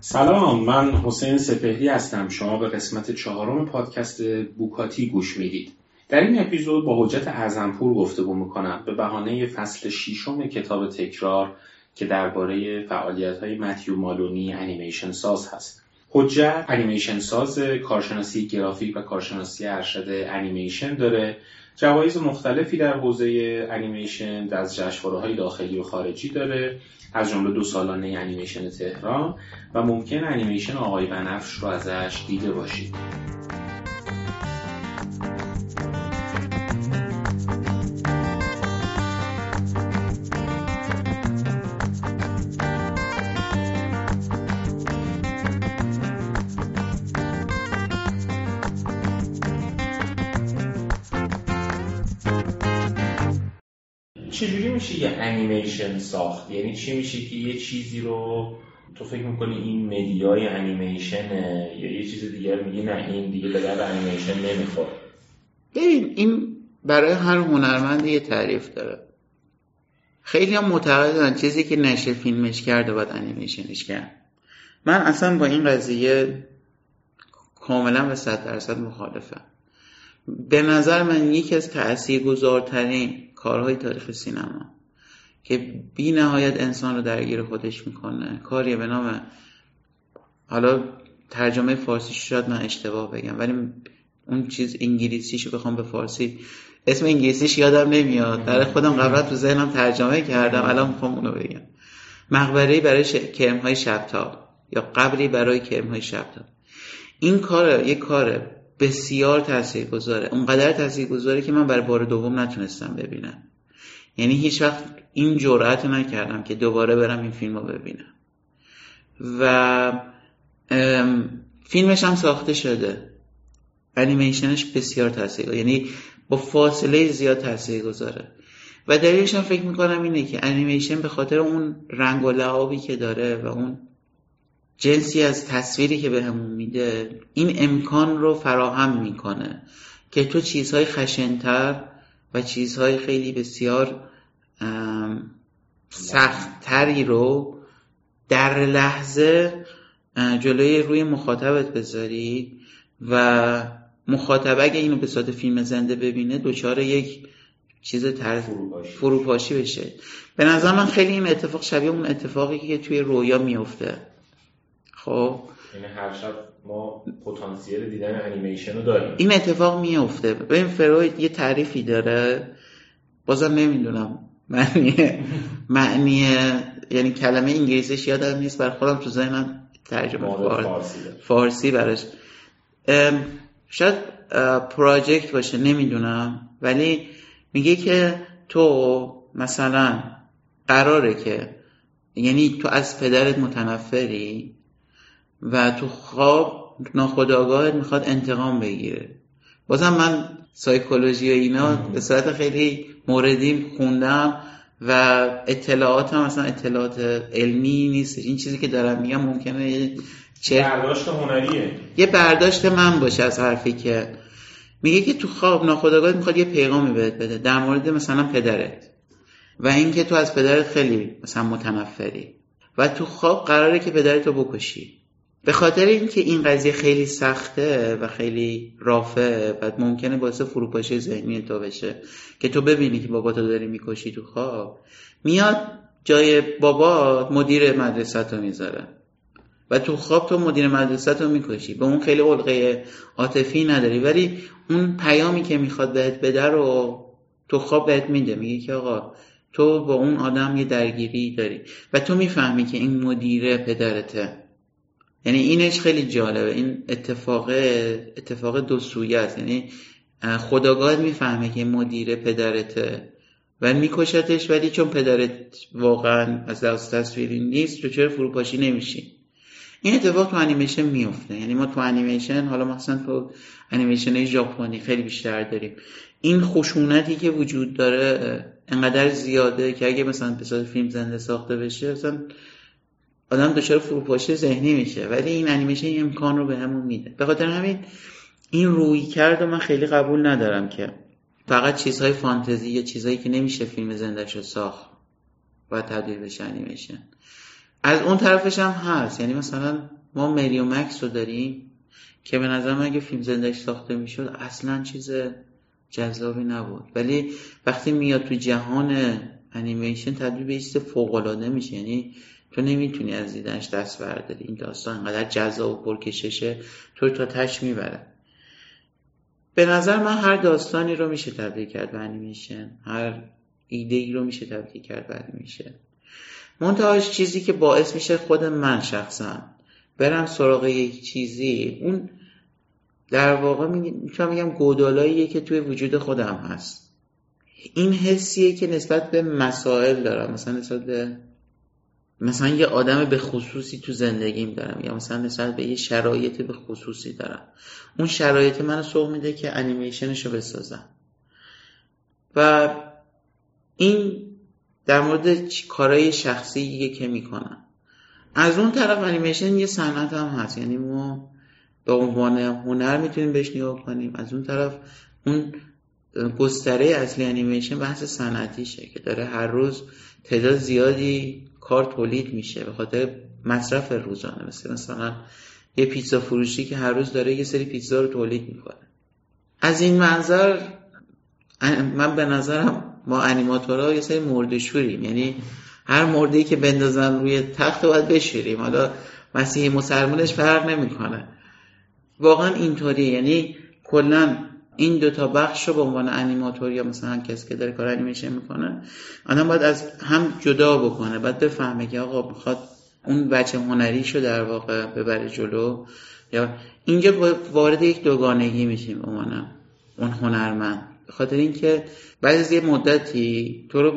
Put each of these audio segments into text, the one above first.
سلام من حسین سپهری هستم. شما به قسمت چهارم پادکست بوکاتی گوش می‌دید. در این اپیزود با حجت اعظم‌پور گفتگو می‌کنم. به بهانه فصل ششم کتاب تکرار که درباره فعالیت های متیو مالونی انیمیشن ساز هست. حجت انیمیشن ساز کارشناسی گرافیک و کارشناسی ارشد انیمیشن داره. جوایز مختلفی در حوزه انیمیشن از جشنواره های داخلی و خارجی داره. از جمله دو سالانه انیمیشن تهران و ممکن انیمیشن آقای بنفش رو ازش دیده باشید. یه انیمیشن ساخت؟ یعنی چی میشه که یه چیزی رو تو فکر می‌کنی این مدیای انیمیشنه یا یه چیز دیگر میگی نه این دیگه به درد انیمیشن نمی‌خوره؟ ببین این برای هر هنرمند یه تعریف داره. خیلی هم معتقدن چیزی که نشه فیلمش کرده باید انیمیشنش کرد. من اصلا با این قضیه کاملا به صد درصد مخالفم. به نظر من یکی از تاثیرگذارترین کارهای تاریخ سینما. که بی نهایت انسان رو درگیر خودش می‌کنه. کاریه به نام حالا ترجمه فارسی شاید من اشتباه بگم ولی اون چیز انگلیسیشو بخوام به فارسی اسم انگلیسیش یادم نمیاد. برای خودم قبلا تو ذهنم ترجمه کردم الان می‌خوام اونو بگم. مقبره برای ش... های شبتاب یا قبری برای کرم های شبتاب. این کار یک کار بسیار تاثیرگذاره. اونقدر تاثیرگذاره که من برای بار دوم نتونستم ببینم. یعنی هیچ وقت این جرأت نکردم که دوباره برم این فیلم رو ببینم. و فیلمش هم ساخته شده. انیمیشنش بسیار تاثیر یعنی با فاصله زیاد تاثیر گذاره و دلیلش هم فکر می‌کنم اینه که انیمیشن به خاطر اون رنگ و لعابی که داره و اون جنسی از تصویری که بهمون به میده این امکان رو فراهم می‌کنه که تو چیزهای خشنتر و چیزهای خیلی بسیار سختتری رو در لحظه جلوی روی مخاطبت بذاری و مخاطب اگه اینو به صورت فیلم زنده ببینه دوچار یک چیز طرز فروپاشی بشه. به نظر من خیلی این اتفاق شبیه اون اتفاقی که توی رویا میفته. خب؟ یعنی هر شب ما پتانسیل دیدن انیمیشن رو داریم. این اتفاق میفته. ببین فروید یه تعریفی داره. بازم نمی‌دونم. معنی معنی یعنی کلمه انگلیسیش یادم نیست بر خودم تو ذهنم ترجمه فارسی, فارسی براش. شاید پراجکت باشه نمی‌دونم. ولی میگه که تو مثلا قراره که یعنی تو از پدرت متنفری و تو خواب ناخداگاهت می‌خواد انتقام بگیره. بازم من سایکولوژی و اینا به صورت خیلی موردی خوندم و اطلاعات هم مثلا اطلاعات علمی نیست. این چیزی که دارم میگم ممکنه چه برداشت هنریه. یه برداشت من باشه از حرفی که میگه که تو خواب ناخداگاهت می‌خواد یه پیغامی بهت بده در مورد مثلا پدرت و اینکه تو از پدرت خیلی مثلا متنفری و تو خواب قراره که پدرت رو بکشی. به خاطر اینکه این قضیه خیلی سخته و خیلی رافه و ممکنه باعث فروپاشی ذهنی تو بشه که تو ببینی که بابا تو داری می‌کشی تو خواب میاد جای بابا مدیر مدرسه رو می‌ذاره و تو خواب تو مدیر مدرسه رو می‌کشی. به اون خیلی علقه عاطفی نداری. ولی اون پیامی که می‌خواد بهت بده رو تو خواب بهت میده. میگه که آقا تو با اون آدم یه درگیری داری و تو می‌فهمی که این مدیر پدرته. یعنی اینش خیلی جالبه. این اتفاق اتفاق دو سویه است. یعنی خداگاه می‌فهمه که مدیر پدرته و میکشتش ولی چون پدرت واقعا از دست تصویری نیست تو چرا فروپاشی نمیشی؟ این اتفاق تو انیمیشن میفته یعنی ما تو انیمیشن حالا مثلا تو انیمیشن ژاپنی خیلی بیشتر داریم. این خشونتی که وجود داره انقدر زیاده که اگه مثلا به فیلم زنده ساخته بشه مثلا آدم دچار فروپاشی ذهنی میشه ولی این انیمیشن این امکان رو به همون میده. به خاطر همین این روی کرد و من خیلی قبول ندارم که فقط چیزهای فانتزی یا چیزهایی که نمیشه فیلم زنده شو ساخت و تبدیل بشه انیمیشن. از اون طرفش هم هست. یعنی مثلا ما مریو مکس رو داریم که به نظر من اگه فیلم زندگی ساخته می‌شد اصلا چیز جذابی نبود. ولی وقتی میاد تو جهان انیمیشن تبدیل به چیز فوق العاده میشه. یعنی تو نمی‌تونی از دیدنش دست برداری. این داستان انقدر جذاب و پرکششه. تو تا تش می‌بره به نظر من هر داستانی رو میشه تبدیل کرد به انیمیشن. هر ایده ای رو میشه تبدیل کرد به انیمیشن. منتهاش چیزی که باعث میشه خود من شخصا برم سراغ یک چیزی اون در واقع می‌تونم بگم گودالاییه که توی وجود خودم هست. این حسیه که نسبت به مسائل دارم. مثلا نسبت به مثلا یه آدم به خصوصی تو زندگیم دارم. یا مثلا نسبت به یه شرایط به خصوصی دارم. اون شرایط منو سوق میده که انیمیشنش رو بسازم. و این در مورد کارهای شخصی که می‌کنم. از اون طرف انیمیشن یه صنعت هم هست. یعنی ما به عنوان هنر می‌تونیم بهش نگاه کنیم. از اون طرف اون گستره اصلی انیمیشن بحث صنعتیشه که داره هر روز تعداد زیادی کار تولید میشه به خاطر مصرف روزانه. مثل مثلا یه پیتزا فروشی که هر روز داره یه سری پیتزا رو تولید می‌کنه. از این منظر من به نظرم ما انیماتورها یه سری مردشوریم یعنی هر مردی که بندازن روی تخت باید بشوریم. حالا مسیحی مسلمانش فرق نمی‌کنه. واقعا اینطوریه. یعنی کلا این دوتا بخش رو به عنوان انیماتور یا مثلا کسی که داره کار انیمیشن می‌کنه آدم باید از هم جدا بکنه باید بفهمه که آقا می‌خواد اون بچه هنریش رو در واقع ببره جلو یا اینجا وارد یک دوگانگی میشیم به اون هنرمند. خاطر اینکه بعد از یه مدتی تو رو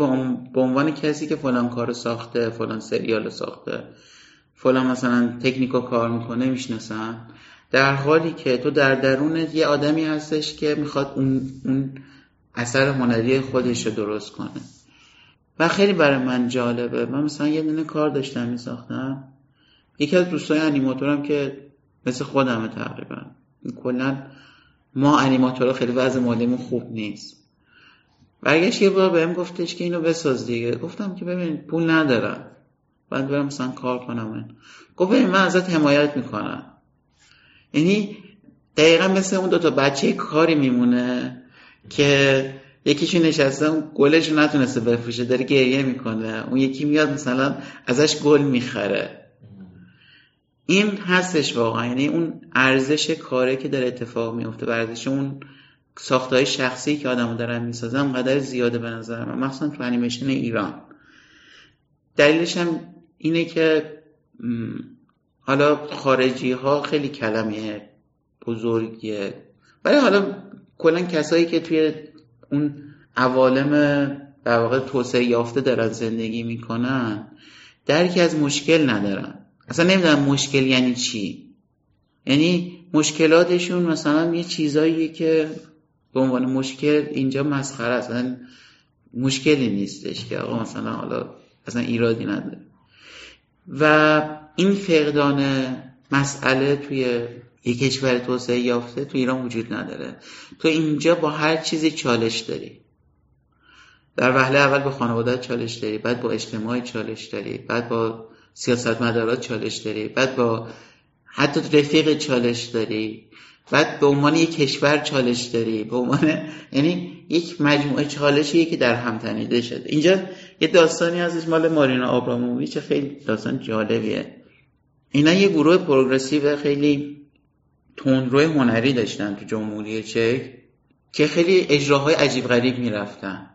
به عنوان کسی که فلان کار ساخته فلان سریال ساخته فلان مثلا تکنیکو کار می‌کنه می‌شناسن در حالی که تو در درونت یه آدمی هستش که می‌خواد اون, اون اثر هنری خودش رو درست کنه. و خیلی برای من جالبه. من مثلا یه دونه کار داشتم میساختم. یکی از دوستای انیماتورم که مثل خودمه تقریبا. کلا ما انیماتورها خیلی وضع مالیمون خوب نیست. برگشت یه بار بهم گفتش که اینو بساز دیگه. گفتم که ببین پول ندارم. بعد برم مثلا کار کنم. این. گفت من ازت حمایت می‌کنم. یعنی دقیقا مثل اون دوتا بچه کاری میمونه که یکیشو نشسته اون گلش نتونسته بفروشه داره گریه می‌کنه. اون یکی میاد مثلا ازش گل می‌خره. این هستش واقعا. یعنی اون ارزش کاره که داره اتفاق میفته و ارزش اون ساخته شخصی که آدمو دارن می‌سازن قدر زیاده به نظر من. مخصوصا تو انیمیشن ایران. دلیلش هم اینه که حالا خارجی ها خیلی کلمه بزرگیه. ولی حالا کلا کسایی که توی اون عوالم در واقع توسعه یافته دارن زندگی می‌کنن درکی از مشکل ندارن. اصلا نمی‌دونم مشکل یعنی چی. یعنی مشکلاتشون مثلا یه چیزاییه که به عنوان مشکل اینجا مسخره اصلا مشکلی نیستش که آقا مثلا حالا اصلا ایرادی نداره. و این فقدان مسئله توی یک کشور توسعه یافته تو ایران وجود نداره. تو اینجا با هر چیزی چالش داری. در وهله اول با خانواده چالش داری بعد با اجتماع چالش داری بعد با سیاست مدارات چالش داری بعد با حتی رفیق چالش داری بعد به عنوان یک کشور چالش داری به عنوان یعنی یک مجموعه چالشیه که در هم تنیده شده. اینجا یه داستانی هستش مال مارینا آبراموویچ خیلی داستان جالبیه. اینا یه گروه پروگرسیو خیلی تندروی هنری داشتن تو جمهوری چک که خیلی اجراهای عجیب غریب می‌رفتن.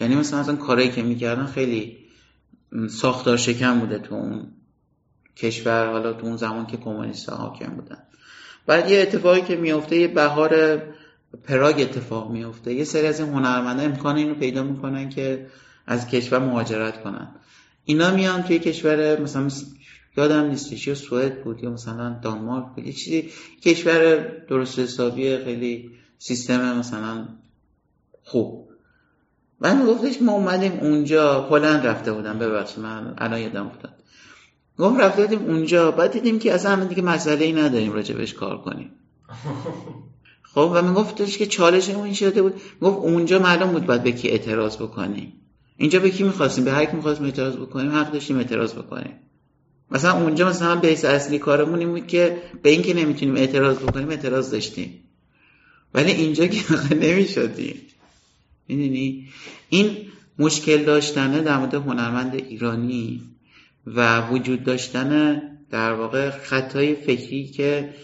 یعنی مثلا اصلا کارهایی که می‌کردن خیلی ساختار شکم بوده تو اون کشور حالا تو اون زمان که کمونیست حاکم بودن. بعد یه اتفاقی که میفته یه بهار پراگ اتفاق میفته یه سری از این هنرمنده امکان اینو پیدا می‌کنن که از کشور مهاجرت کنن. اینا میان توی کشور مثلا یادم نیستش یا سوئد بود یا مثلا دانمارک بود یه چیزی کشور درست حسابی خیلی سیستم مثلا خوب. من گفتش ما اومدیم اونجا هلند رفته بودم ببخشید من الان یادم افتاد. گفت رفته بودیم اونجا بعد دیدیم که اصلا همه دیگه مسئله ای نداریم راجبش کار کنیم. خب و من گفتش که چالش اون شده بود. گفت اونجا معلوم بود باید به کی اعتراض بکنیم. اینجا به کی می‌خواستیم؟ به هر کی می‌خواستیم اعتراض بکنیم حق داشتیم اعتراض بکنیم. مثلا اونجا مثلا بیس اصلی کارمون این بود که به این که نمی‌تونیم اعتراض بکنیم اعتراض داشتیم. ولی اینجا که نمی‌شدیم می‌دونی؟ این مشکل داشتنه در مورد هنرمند ایرانی و وجود داشتن در واقع خطای فکری که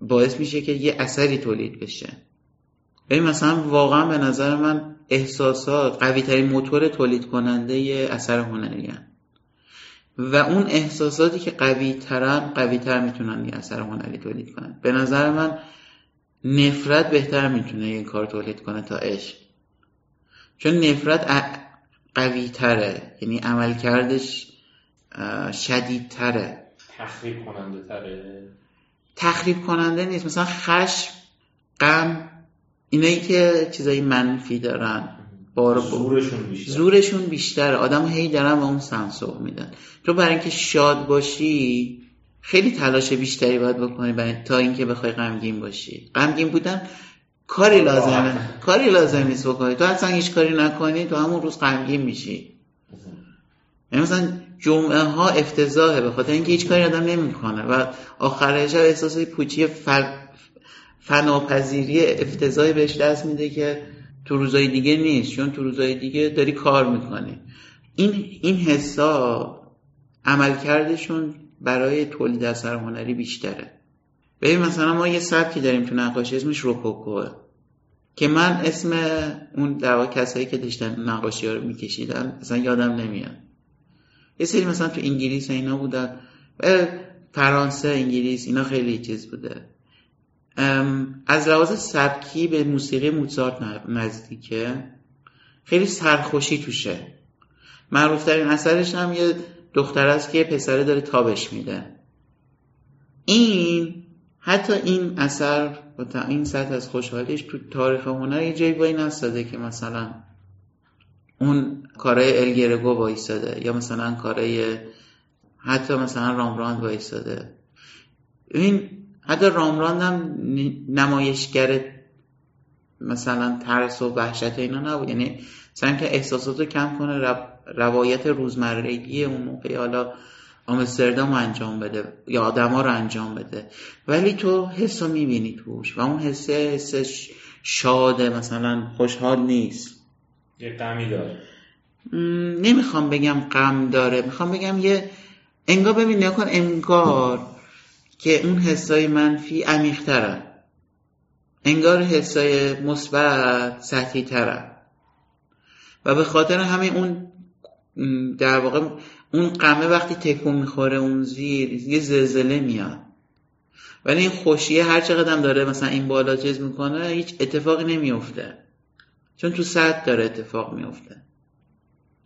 باعث میشه که یه اثری تولید بشه. ببین مثلا واقعا به نظر من احساسات قوی ترین موتور تولید کننده یه اثر هنری هن. و اون احساساتی که قوی ترن قوی تر می‌تونن یه اثر هنری تولید کنن. به نظر من نفرت بهتر می‌تونه یه کار تولید کنه تا عشق. چون نفرت قوی تره یعنی عمل کردش شدید تره تخریب کننده تره تخریب کننده نیست. مثلا خشم غم اینایی که چیزایی منفی دارن. بار زورشون بیشتر. زورشون بیشتره. آدم هی دارن به اون سمسوق میدن. تو برای اینکه شاد باشی خیلی تلاش بیشتری باید بکنی برای تا اینکه بخوای غمگین باشی. غمگین بودن کاری لازمه. کاری لازم نیست بکنی. تو اصلا هیچ کاری نکنی تو همون روز غمگین میشی. مثلا جمعه ها افتضاحه به خاطر اینکه هیچ کاری آدم نمی‌کنه. و آخر شب احساس پوچی فناپذیری افتضاحی بهش دست میده که تو روزای دیگه نیست چون تو روزای دیگه داری کار می‌کنی. این این حسا عملکردشون برای تولید اثر هنری بیشتره. ببین مثلا ما یه سبکی داریم تو نقاشی اسمش روکوکوه که من اسم اون در کسایی که داشتن نقاشی ها رو میکشیدن مثلا یادم نمیاد. یه سری مثلا تو انگلیس اینا بودن. فرانسه انگلیس اینا خیلی چیز بوده. از لحاظ سبکی به موسیقی موزارت نزدیکه. خیلی سرخوشی توشه. معروفترین اثرش هم یه دختر است که پسره داره تابش میده. این حتی این اثر و این سطح از خوشحالیش تو تاریخ هنر یه جایی وای نستاده که مثلا اون کارای الگرگو وایستاده یا مثلا کارای حتی مثلا رامراند وایستاده. این حتی رامراند هم نمایشگر مثلا ترس و وحشت اینا نبود. یعنی مثلا که احساسات رو کم کنه روایت روزمرگی اون موقع حالا آمستردام رو انجام بده یا آدما رو انجام بده. ولی تو حس رو می‌بینی توش و اون حسه حسش شاده مثلا خوشحال نیست. یه غمی داره. نمی‌خوام بگم غم داره. می‌خوام بگم یه انگار ببین نکن انگار که اون حسای منفی عمیق‌ترن. انگار حسای مثبت سطحی ترن و به خاطر همین اون در واقع اون قمه وقتی تکون می‌خوره اون زیر یه زلزله میاد. ولی این خوشیه هر چقدر داره مثلا این بالا چیز می‌کنه هیچ اتفاقی نمیفته چون تو صد داره اتفاق میفته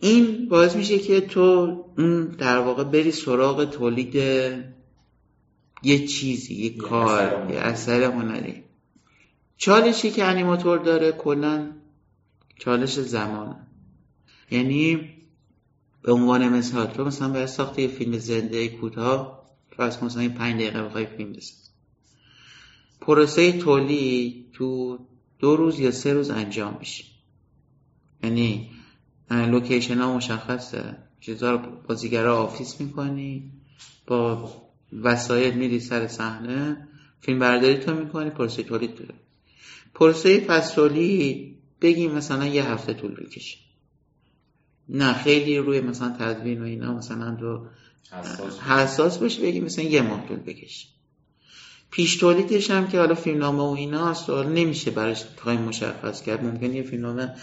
این باعث میشه که تو اون در واقع بری سراغ تولید یه چیزی یه, کار یه اثر هنری. چالشی که انیماتور داره کلا چالش زمان یعنی به عنوان مثال تو مثلا برای ساخت یه فیلم زنده کوتاه فرض مثلا این پنج دقیقه بخوای فیلم بسازی پروسه تولید تو دو روز یا سه روز انجام میشه. یعنی لوکیشن ها مشخصه. چیزها رو بازیگرها آفیش می‌کنی با وسایل میری سر صحنه فیلم برداری تو می‌کنی پروسه تولید داره. پروسه فصلی بگیم مثلا یه هفته طول بکشه. نه خیلی روی مثلا تدوین و اینا مثلا تو حساس باشه. بگیم مثلا یه ماه طول بکشه. پیش تولیدش هم که حالا فیلمنامه و اینا سوال نمیشه براش تایم مشخص کرد. ممکن یه فیلمنامه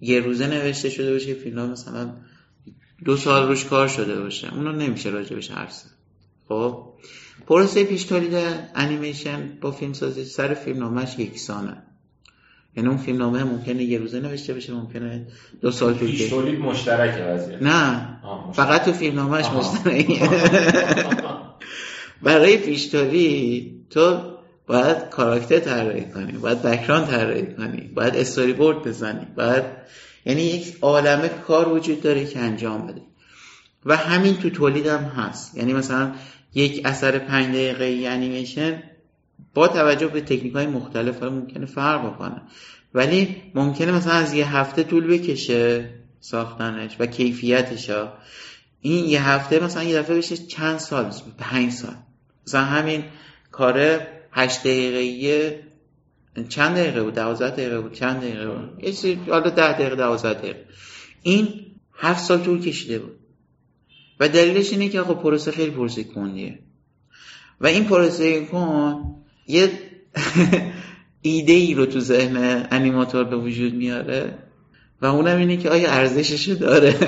یه روزه نوشته شده باشه فیلمنامه مثلا دو سال روش کار شده باشه. اونو نمیشه راجبش حرف خب. پروسه پیش تولید انیمیشن با فیلم سازی سر فیلمنامهش یکسانه. یعنی اون فیلم نامه ممکنه یه روزه نوشته بشه ممکنه دو سال طول کشه تولید مشترکه وضعیت. نه. فقط تو فیلم نامهش مشترکه برای پیش تولید تو باید کاراکتر طراحی کنی باید بکراند طراحی کنی باید استوری بورد بزنی باید یعنی یک عالمه کار وجود داره که انجام بده. و همین تو تولید هم هست. یعنی مثلا یک اثر پنج دقیقه انیمیشن با توجه به تکنیک های مختلف ممکنه فرق بکنه. ولی ممکنه مثلا از یه هفته طول بکشه ساختنش و کیفیتش ها. این یه هفته مثلا یه دفعه بشه چند سال پنج سال. مثلا همین کار هشت دقیقه چند دقیقه بود؟ دوازده دقیقه بود چند دقیقه بود؟ یه حالا ده دقیقه دوازده دقیقه. این هفت سال طول کشیده بود. و دلیلش اینه که آقا پروسه خیلی پروسه کندیه و این پروسه کن یه ایده ای رو تو ذهن انیماتور به وجود میاره و اونم اینه که آیا ارزشش داره؟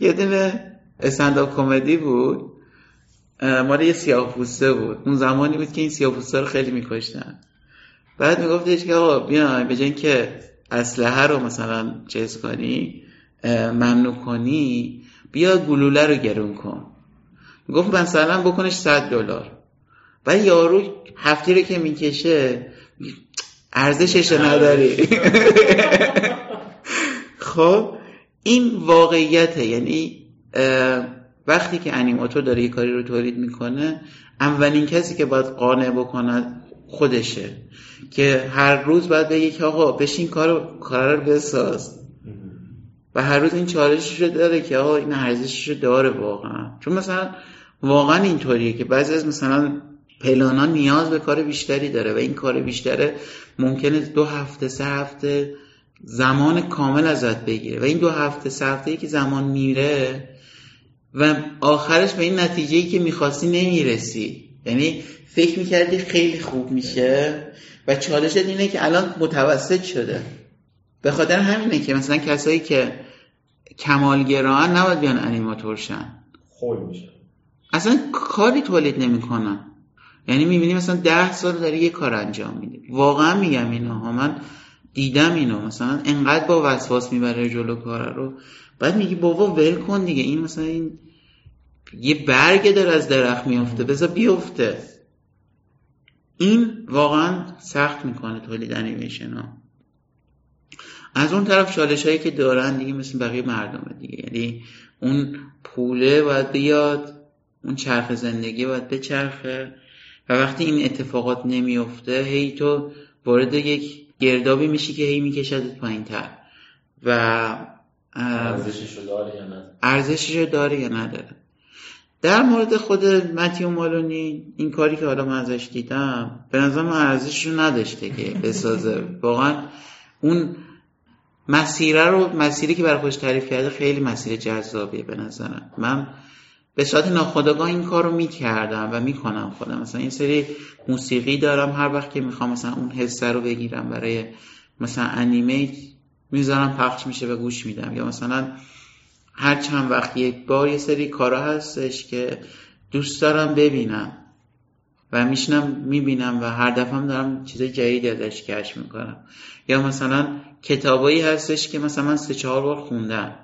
یه دونه استنداپ کمدی بود. مال یه سیاه پوسته بود. اون زمانی بود که این سیاه رو خیلی میکشتن. بعد میگفتش که آقا بیا به که اسلحه رو مثلا چیز کنی ممنوع کنی بیا گلوله رو گرون کن. گفت مثلا بکنش 100 دلار. بعد یارو هفته رو که می‌کشه ارزشش نداری. خب این واقعیته. یعنی وقتی که انیماتور داره یه کاری رو تولید می‌کنه اولین کسی که باید قانع بکنه خودشه. که هر روز باید بگه که آقا بشین کار کار رو بساز. و هر روز این چالشش رو داره که آقا این ارزشش رو داره واقعا. چون مثلا واقعا اینطوریه که بعضی از مثلا پلانا نیاز به کار بیشتری داره و این کار بیشتره ممکنه دو هفته سه هفته زمان کامل ازت بگیره و این دو هفته سه هفته که زمان میره و آخرش به این نتیجه ای که می‌خواستی نمی‌رسی. یعنی فکر می‌کردی خیلی خوب میشه و چالشت اینه که الان متوسط شده. به خاطر همینه که مثلا کسایی که کمالگران نباید بیان انیماتور شن. خوی میشه. اصلا کاری تولید نمی‌کنن. یعنی می‌بینی مثلا ده سال داره یه کار انجام میده. واقعا میگم اینا ها من دیدم اینو. مثلا انقدر با وسواس می‌بره جلو کار رو. بعد میگی بابا ول کن دیگه. این مثلا این یه برگه داره از درخت میفته بذار بیفته. این واقعا سخت می‌کنه تولید انیمیشن ها. از اون طرف چالش هایی که دارن دیگه مثل بقیه مردمه دیگه. یعنی اون پوله باید بیاد اون چرخ زندگی باید بچرخه و وقتی این اتفاقات نمیفته هی تو وارد یک گردابی میشی که هی میکشدت پایین تر و ارزشش رو داره یا نداره ارزشش داره یا نداره. در مورد خود متیو مالونی این کاری که حالا من ازش دیدم به نظر من ارزشش رو نداشته که بسازه. واقعا اون مسیره رو مسیری که برای خودش تعریف کرده خیلی مسیر جذابیه به نظرم. من به صورت ناخودآگاه این کار رو می‌کردم و می‌کنم خودم. مثلا این سری موسیقی دارم هر وقت که می‌خوام مثلا اون حسه رو بگیرم برای مثلا انیمه می‌ذارم پخش میشه و گوش میدم. یا مثلا هر چند وقت یک بار یه سری کارا هستش که دوست دارم ببینم. و میشنم می‌بینم و هر دفعه هم دارم چیز جدیدی ازش کشف می‌کنم. یا مثلا کتابایی هستش که مثلا من سه چهار بار خوندم.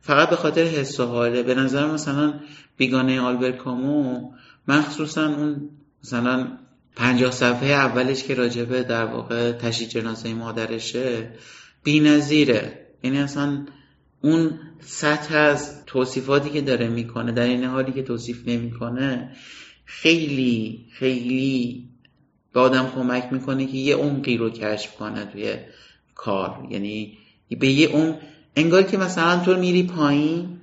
فقط به خاطر حس و حاله. به نظر مثلا بیگانه آلبرت کامو مخصوصا اون مثلا پنجاه صفحه اولش که راجبه در واقع تشییع جنازه مادرشه بی نظیره. یعنی اصلا اون سطح از توصیفاتی که داره می‌کنه در این حالی که توصیف نمی‌کنه خیلی خیلی به آدم کمک می‌کنه که یه عمقی رو کشف کنه توی کار. یعنی به یه اون انگار که مثلا تو میری پایین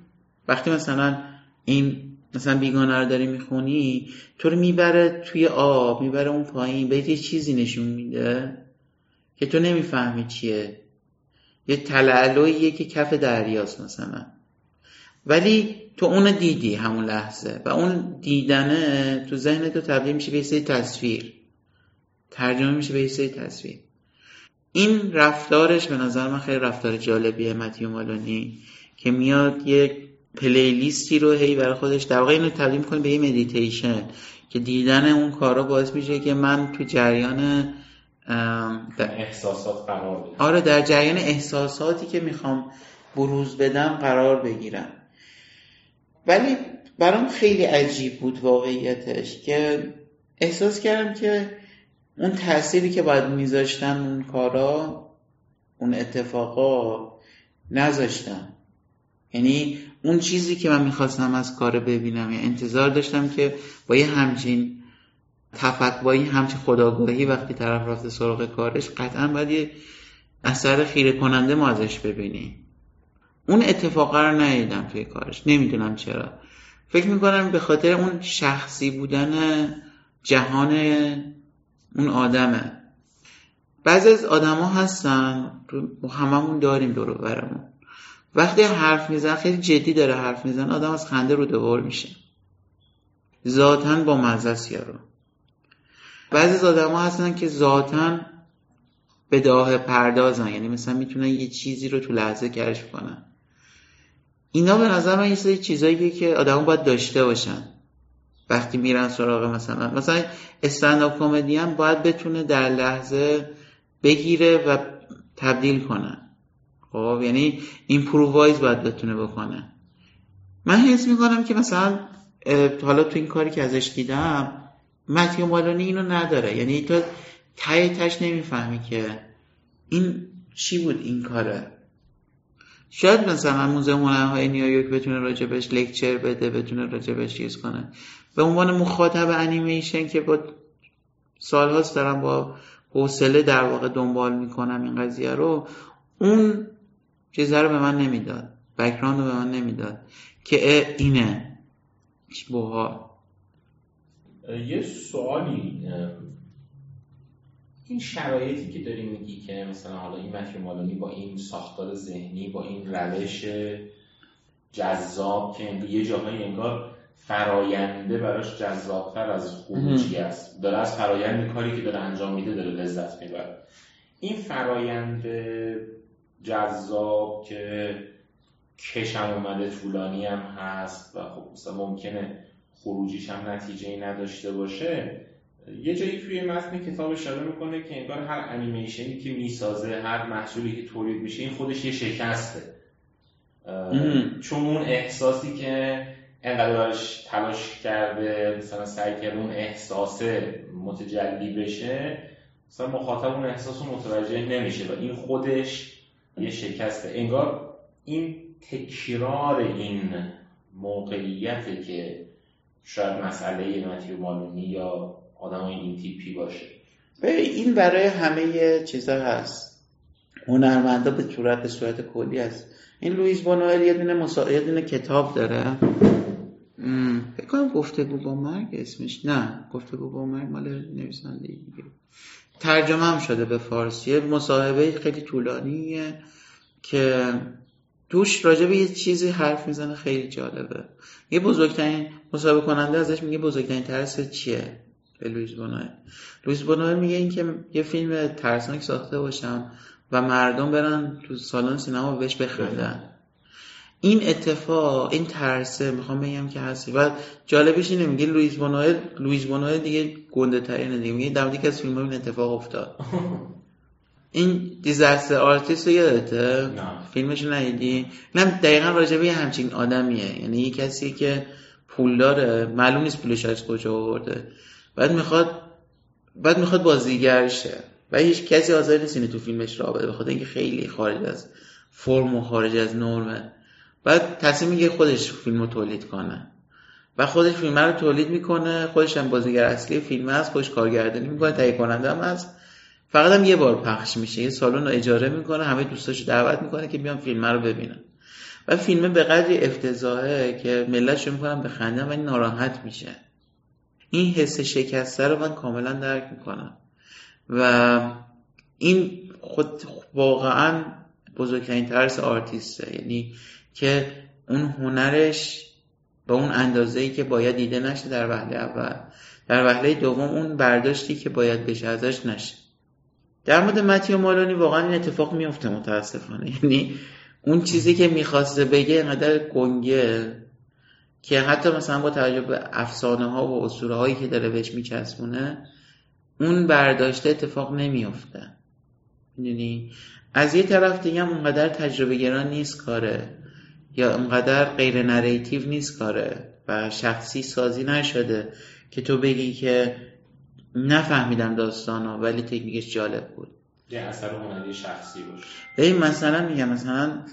وقتی مثلا این مثلا بیگانه رو داری می‌خونی تو رو می‌بره توی آب می‌بره اون پایین به یه چیزی نشون میده که تو نمی‌فهمی چیه. یه تلألویه که کف دریاست مثلا. ولی تو اون دیدی همون لحظه و اون دیدنه تو ذهن تو تبدیل میشه به یه تصویر. ترجمه میشه به یه تصویر. این رفتارش به نظر من خیلی رفتار جالبیه متیو مالونی که میاد یک playlist ی رو هی برای خودش در واقع اینو تبدیل می‌کنه به یه مدیتیشن که دیدن اون کارا باعث میشه که من تو جریان احساسات قرار بگیرم آره در جریان احساساتی که می‌خوام بروز بدم قرار بگیرم. ولی برام خیلی عجیب بود واقعیتش که احساس کردم که اون تأثیری که باید میذاشتن اون کارا اون اتفاقا نذاشتن یعنی اون چیزی که من می‌خواستم از کار ببینم یا انتظار داشتم که با یه همچین تفکر با این همچین خداگاهی وقتی طرف رفته سراغ کارش قطعا باید یه اثر خیره کننده ما ازش ببینیم اون اتفاقا رو ندیدم توی کارش. نمی‌دونم چرا. فکر می‌کنم به خاطر اون شخصی بودن جهان اون آدمه. بعضی از آدما هستن هممون داریم دور برمون. وقتی حرف میزن خیلی جدی داره حرف میزن آدم از خنده رو دوبار میشه. ذاتا با مزه رو بعضی از آدم ها هستن که ذاتا به داه پردازن. یعنی مثلا می‌تونن یه چیزی رو تو لحظه کشف کنن. اینا به نظر من یه سری چیزایی که آدم باید داشته باشن. وقتی میرن سراغ مثلا مثلا استنداپ کمدی هم باید بتونه در لحظه بگیره و تبدیل کنه. خب یعنی improvise باید بتونه بکنه. من حس می‌کنم که مثلا حالا تو این کاری که ازش دیدم متیو مالونی اینو نداره. یعنی تو تا تهش نمی‌فهمی که این چی بود این کاره. شاید مثلا موزه های نیویورک بتونه راجبش lecture بده بتونه راجبش چیز کنه. به عنوان مخاطب انیمیشن که با سالهاست دارم با حوصله در واقع دنبال می‌کنم این قضیه رو اون چیزه رو به من نمی‌داد. بکراند رو به من نمی‌داد. که اینه. بوها یه سوالی این شرایطی که داری میگی که مثلا حالا این متیو مالونی با این ساختار ذهنی با این روش جذاب که یه جاهایی انگار فراینده براش جذابتر از خروجی است. داره از فرایند کاری که داره انجام میده داره لذت می‌بره. این فرایند جذاب که کشم اومده طولانی هم هست و خب مثلا ممکنه خروجیش هم نتیجه ای نداشته باشه یه جایی توی متن کتاب اشاره می‌کنه که انگار هر انیمیشنی که می‌سازه هر محصولی که تولید میشه این خودش یه شکسته. چون اون احساسی که انقدر تلاش کرده مثلا سعی کرده اون احساس متجلی بشه مثلا مخاطب اون احساس رو متوجه نمیشه و این خودش یه شکسته. انگار این تکرار این موقعیته که شاید مسئله متیو مالونی یا آدم این تیپی باشه. این برای همه چیزا هست. هنرمندا به صورت به صورت کلی هست. این لوئیس بونوئل یه دونه مسا... یه دونه کتاب داره. فکر کنم گفتگو با مرگ اسمش. نه گفتگو با مرگ مال نویسنده دیگه. ترجمه هم شده به فارسی. مصاحبه خیلی طولانیه که توش راجع به یه چیزی حرف می‌زنه خیلی جالبه. یه بزرگترین مصاحبه کننده ازش میگه بزرگترین ترس چیه؟ به لویس بونوئل لویس بونوئل میگه اینکه یه فیلم ترسناک ساخته باشم و مردم برن تو سالن سینما بهش بخندن. این اتفاق این ترسه می‌خوام بگم که هستی. و جالبش اینه میگه لویس بونوئل لویس بونوئل دیگه گنده ترینه دیگه. میگه در که از فیلم این اتفاق افتاد. این Disaster Artist رو یادته؟ فیلمش ندیدی؟ نه دقیقا راجبه همچین آدمیه. یعنی یه کسی که پول داره معلوم نیست پولش از کجا آورده. بعد می‌خواد بعد می‌خواد بازیگر شه. و هیچ کسی حاضر نیست تو فیلمش راه بده. بخاطر اینکه خیلی خارج از فرم و خارج از نرمه. بعد تصمیم میگه خودش فیلم رو تولید کنه. و خودش فیلم رو تولید می‌کنه. خودش هم بازیگر اصلی فیلم هست. خودش کارگردانی می‌کنه. تهیه کننده هم هست. فقط هم یه بار پخش میشه. یه سالن رو اجاره می‌کنه. همه دوستاشو دعوت می‌کنه که بیان فیلم رو ببینن. و فیلم به قدری افتضاحه که ملت شروع می‌کنن به خنده و ناراحت میشه. این حس شکسته رو من کاملا درک می‌کنم. و این خود واقعا بزرگترین ترس آرتیسته یعنی که اون هنرش با اون اندازه ای که باید دیده نشه در وهله اول. در وهله دوم اون برداشتی که باید بشه ازش نشه. در مورد متیو مالونی واقعا این اتفاق میفته متاسفانه. یعنی اون چیزی که می‌خواسته بگه اینقدر گنگه. که حتی مثلا با توجه به افسانه ها و اسطوره هایی که داره بهش میچسبونه اون برداشته اتفاق نمیفته می‌دونی؟ از یه طرف دیگه هم اونقدر تجربه گران نیست کاره یا اونقدر غیر نریتیو نیست کاره و شخصی سازی نشده که تو بگی که نفهمیدم داستانو ولی تکنیکش جالب بود. یه اثر هنری شخصی باشه. ببین مثلا میگم مثلا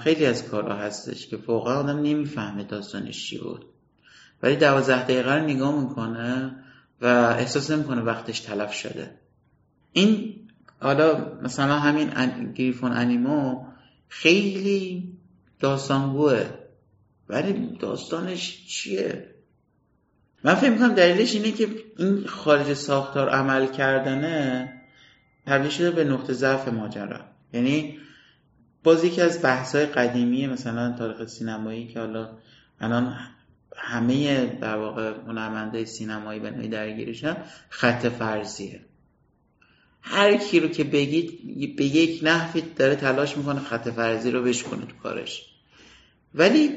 خیلی از کارها هستش که واقعا آدم نمی‌فهمه داستانش چی بود. ولی دوازده دقیقه رو نگاه می‌کنه و احساس نمی‌کنه وقتش تلف شده. این حالا مثلا همین گریفون انیمو خیلی داستانگوه ولی داستانش چیه؟ من فکر می‌کنم دلیلش اینه که این خارج ساختار عمل کردنه. تبدیل شده به نقطه ضعف ماجرا. یعنی باز یکی از بحث‌های قدیمی مثلا تاریخ سینمایی که حالا الان همه در واقع هنرمندای سینمایی به نوعی درگیرشن خط فرضیه. هر کی رو که بگید به یک نحوی داره تلاش می‌کنه خط فرضی رو بشکنه تو کارش. ولی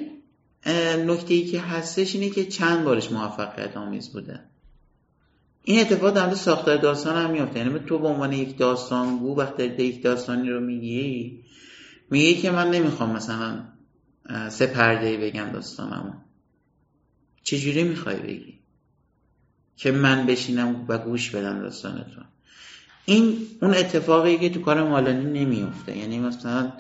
نکته ای که هستش اینه که چند بارش موفقیت آمیز بوده. این اتفاق در ساختار داستان هم میفته یعنی تو به عنوان یک داستانگو وقتی یک داستانی رو میگی میگی که من نمی‌خوام مثلا سه پرده بگم داستانمو. چجوری می‌خوای بگی که من بشینم و گوش بدم داستانتون؟ این اون اتفاقی که تو کار مالانی نمیفته یعنی مثلا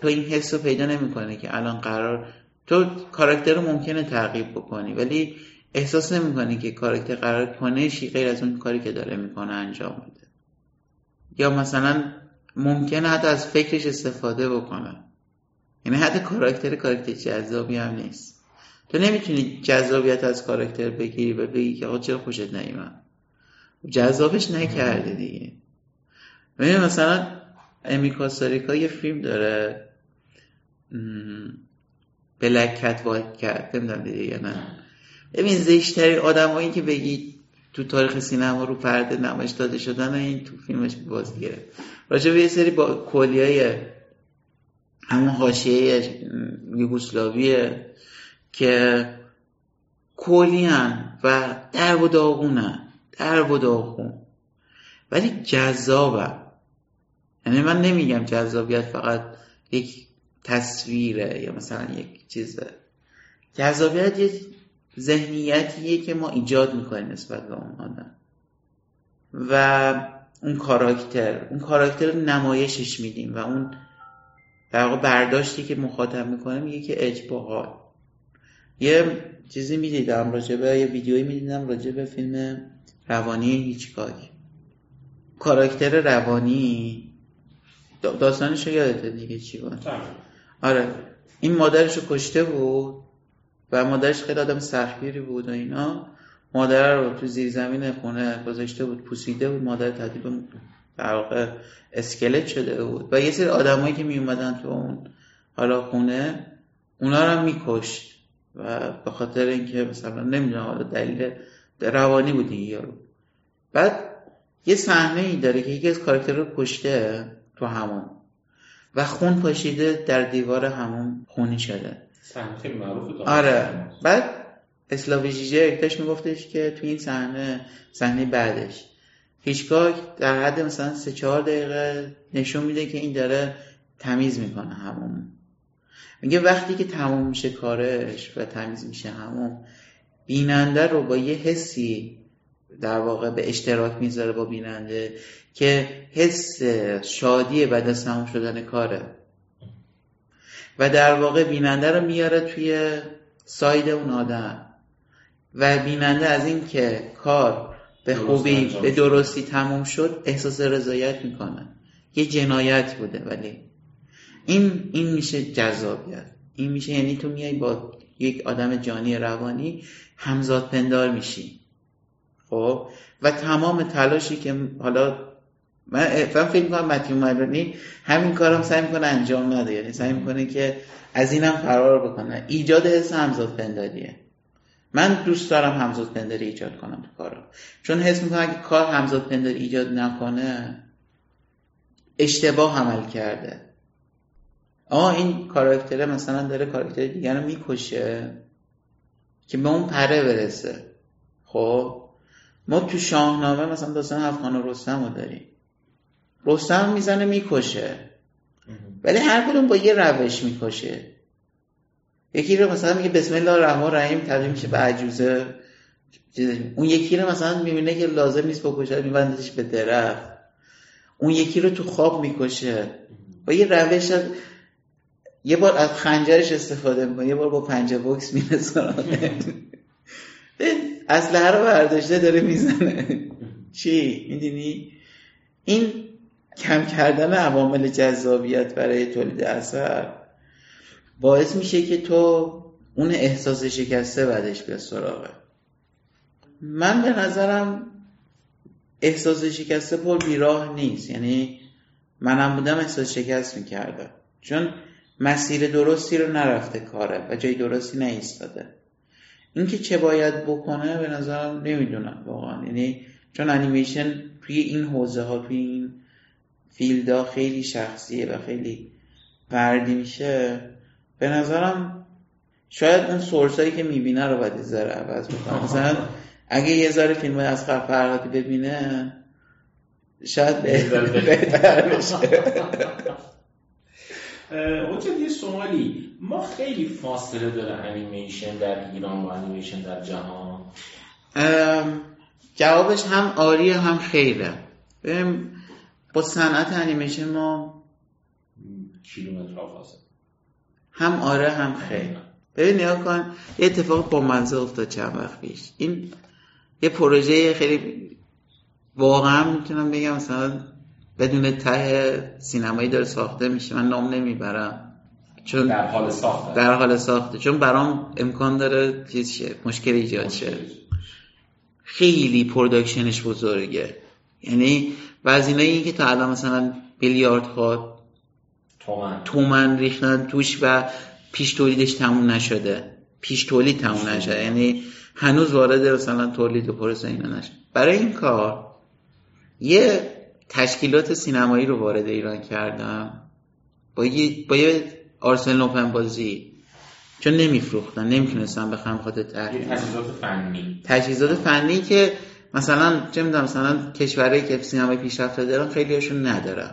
تو این حس رو پیدا نمی‌کنه که الان قرار تو کاراکتر رو ممکنه تعقیب بکنی ولی احساس نمی‌کنی که کاراکتر قرار کنشی غیر از اون کاری که داره می‌کنه انجام بده یا مثلا ممکنه حتی از فکرش استفاده بکنه. یعنی حتی کاراکتر کاراکتر جذابی هم نیست. تو نمی‌تونی جذابیت از کاراکتر بگیری و بگی که آقا چرا خوشت نیومد؟ جذابش نکرده دیگه. ببین مثلا امی یه فیلم داره. بلک کت وایت کت. نمی‌دونم دیگه نه. ببین زشترین آدمایی که بگی تو تاریخ سینما رو پرده نمایش داده شدن این تو فیلمش بازی گرفت. راجع به یه سری با کلیای همون حاشیه یوگسلاویه که کلیان و در و داغونن در و داغون. ولی جذابه. یعنی من نمیگم جذابیت فقط یک تصویره یا مثلا یک چیزه. جذابیت یک ذهنیتیه که ما ایجاد می‌کنیم نسبت به اون آدم. و اون کاراکتر اون کاراکتر نمایشش میدیم و اون در برداشتی که مخاطب می‌کنه میگه که اجباهات یه چیزی می‌دیدم راجبه یه ویدیویی می‌دیدم راجبه فیلم روانی هیچکاک. کاراکتر روانی داستانش رو یادته دیگه چی بود؟ آره. این مادرش رو کشته بود. و مادرش خیلی آدم سختگیری بود و اینا. مادر رو تو زیر زمین خونه گذاشته بود پوسیده بود. مادر تبدیل در واقع اسکلت شده بود. و یه سری آدمایی که می اومدن تو اون حالا خونه اونا رو میکشت. و به خاطر اینکه مثلا نمی‌دونم حالا دلیل روانی بود این یارو. بعد یه صحنه ای داره که یکی از کاراکتر رو کشته تو همون و خون پاشیده در دیوار همون خونی شده. خیلی معروفه آره. بعد اسلاوی جیجه میگفتش که تو این صحنه صحنه بعدش. هیچکاک در حد مثلا سه چهار دقیقه نشون میده که این داره تمیز می‌کنه همون میگه وقتی که تموم میشه کارش و تمیز میشه همون بیننده رو با یه حسی در واقع به اشتراک می‌ذاره با بیننده که حس شادی بعد از تموم شدن کاره. و در واقع بیننده رو میاره توی ساید اون آدم. و بیننده از این که کار به خوبی به درستی تموم شد احساس رضایت می‌کنه. یه جنایت بوده ولی. این این میشه جذابیت. این میشه یعنی تو میای با یک آدم جانی روانی همزاد پندار میشی. خب؟ و تمام تلاشی که حالا من فکر می‌کنم متیو مرانی همین کارم سعی می‌کنه انجام نده. یعنی سعی می‌کنه که از اینم فرار بکنه. ایجاد حس همزاد پنداریه. من دوست دارم همزاد پنداری ایجاد کنم تو کارم. چون حس می‌کنم اگه کار همزاد پنداری ایجاد نکنه اشتباه عمل کرده. آه این کاراکتره مثلا داره کاراکتر دیگر رو می‌کشه که به اون پره برسه. خب؟ ما تو شاهنامه مثلا داستان افغان و رستم رو داریم. رستم می‌زنه می‌کشه. ولی هر کدوم با یه روش می‌کشه. یکی رو مثلا میگه بسم الله الرحمن الرحیم تبدیل میشه به عجوزه. اون یکی رو مثلا می‌بینه که لازم نیست بکشه میبندش به درخت. اون یکی رو تو خواب می‌کشه. با یه روش یه بار از خنجرش استفاده می‌کنه یه بار با پنجه بوکس میرسونه. اسلحه رو برداشته داره می‌زنه. چی؟ می‌دونی؟ این کم کردن عوامل جذابیت برای تولید اثر باعث میشه که تو اون احساس شکسته بعدش به سراغه. من به نظرم احساس شکسته پر بیراه نیست. یعنی منم بودم احساس شکست می‌کردم. چون مسیر درستی رو نرفته کاره و جای درستی نیستاده. اینکه چه باید بکنه به نظرم نمی‌دونم واقعا. یعنی چون انیمیشن توی این حوزه ها توی این فیلدا خیلی شخصیه و خیلی فردی میشه. به نظرم شاید اون سورس هایی که می‌بینه رو باید ذره عوض بکنه مثلا اگه یه ذره فیلم از فرهادی ببینه شاید بهتر بشه. اوجد یه سوالی. ما خیلی فاصله داره انیمیشن در ایران و انیمیشن در جهان. جوابش هم آریه هم خیره. با صنعت انیمیشن ما کیلومتر فاصله. هم آره هم خیر. ببین نگا کن یه اتفاق بامزه افتاد چند وقت پیش. این یه پروژه خیلی واقعا می‌تونم بگم مثلا بدون ته سینمایی داره ساخته میشه. من نام نمی‌برم. چون در حال ساخته. در حال ساخته. چون برام امکان داره چیز شه. مشکل ایجاد شه. خیلی production ش بزرگه. یعنی وزینایی که تا الان مثلا بیلیارد ها تومن. تومن ریختن توش و پیش تولیدش تموم نشده. پیش تولید تموم نشده. یعنی هنوز وارد مثلا تولید و پروسه اینا نشده برای این کار یه تشکیلات سینمایی رو وارد ایران کردم. با یه, با یه آرسنال اوپن بازی. چون نمیفروختن نمی‌تونستن بخوام خاطر تجهیزات فنی. تجهیزات فنی که مثلا چه می‌دونم مثلا کشورهایی که سینمای پیشرفته دارن خیلی هاشون ندارن.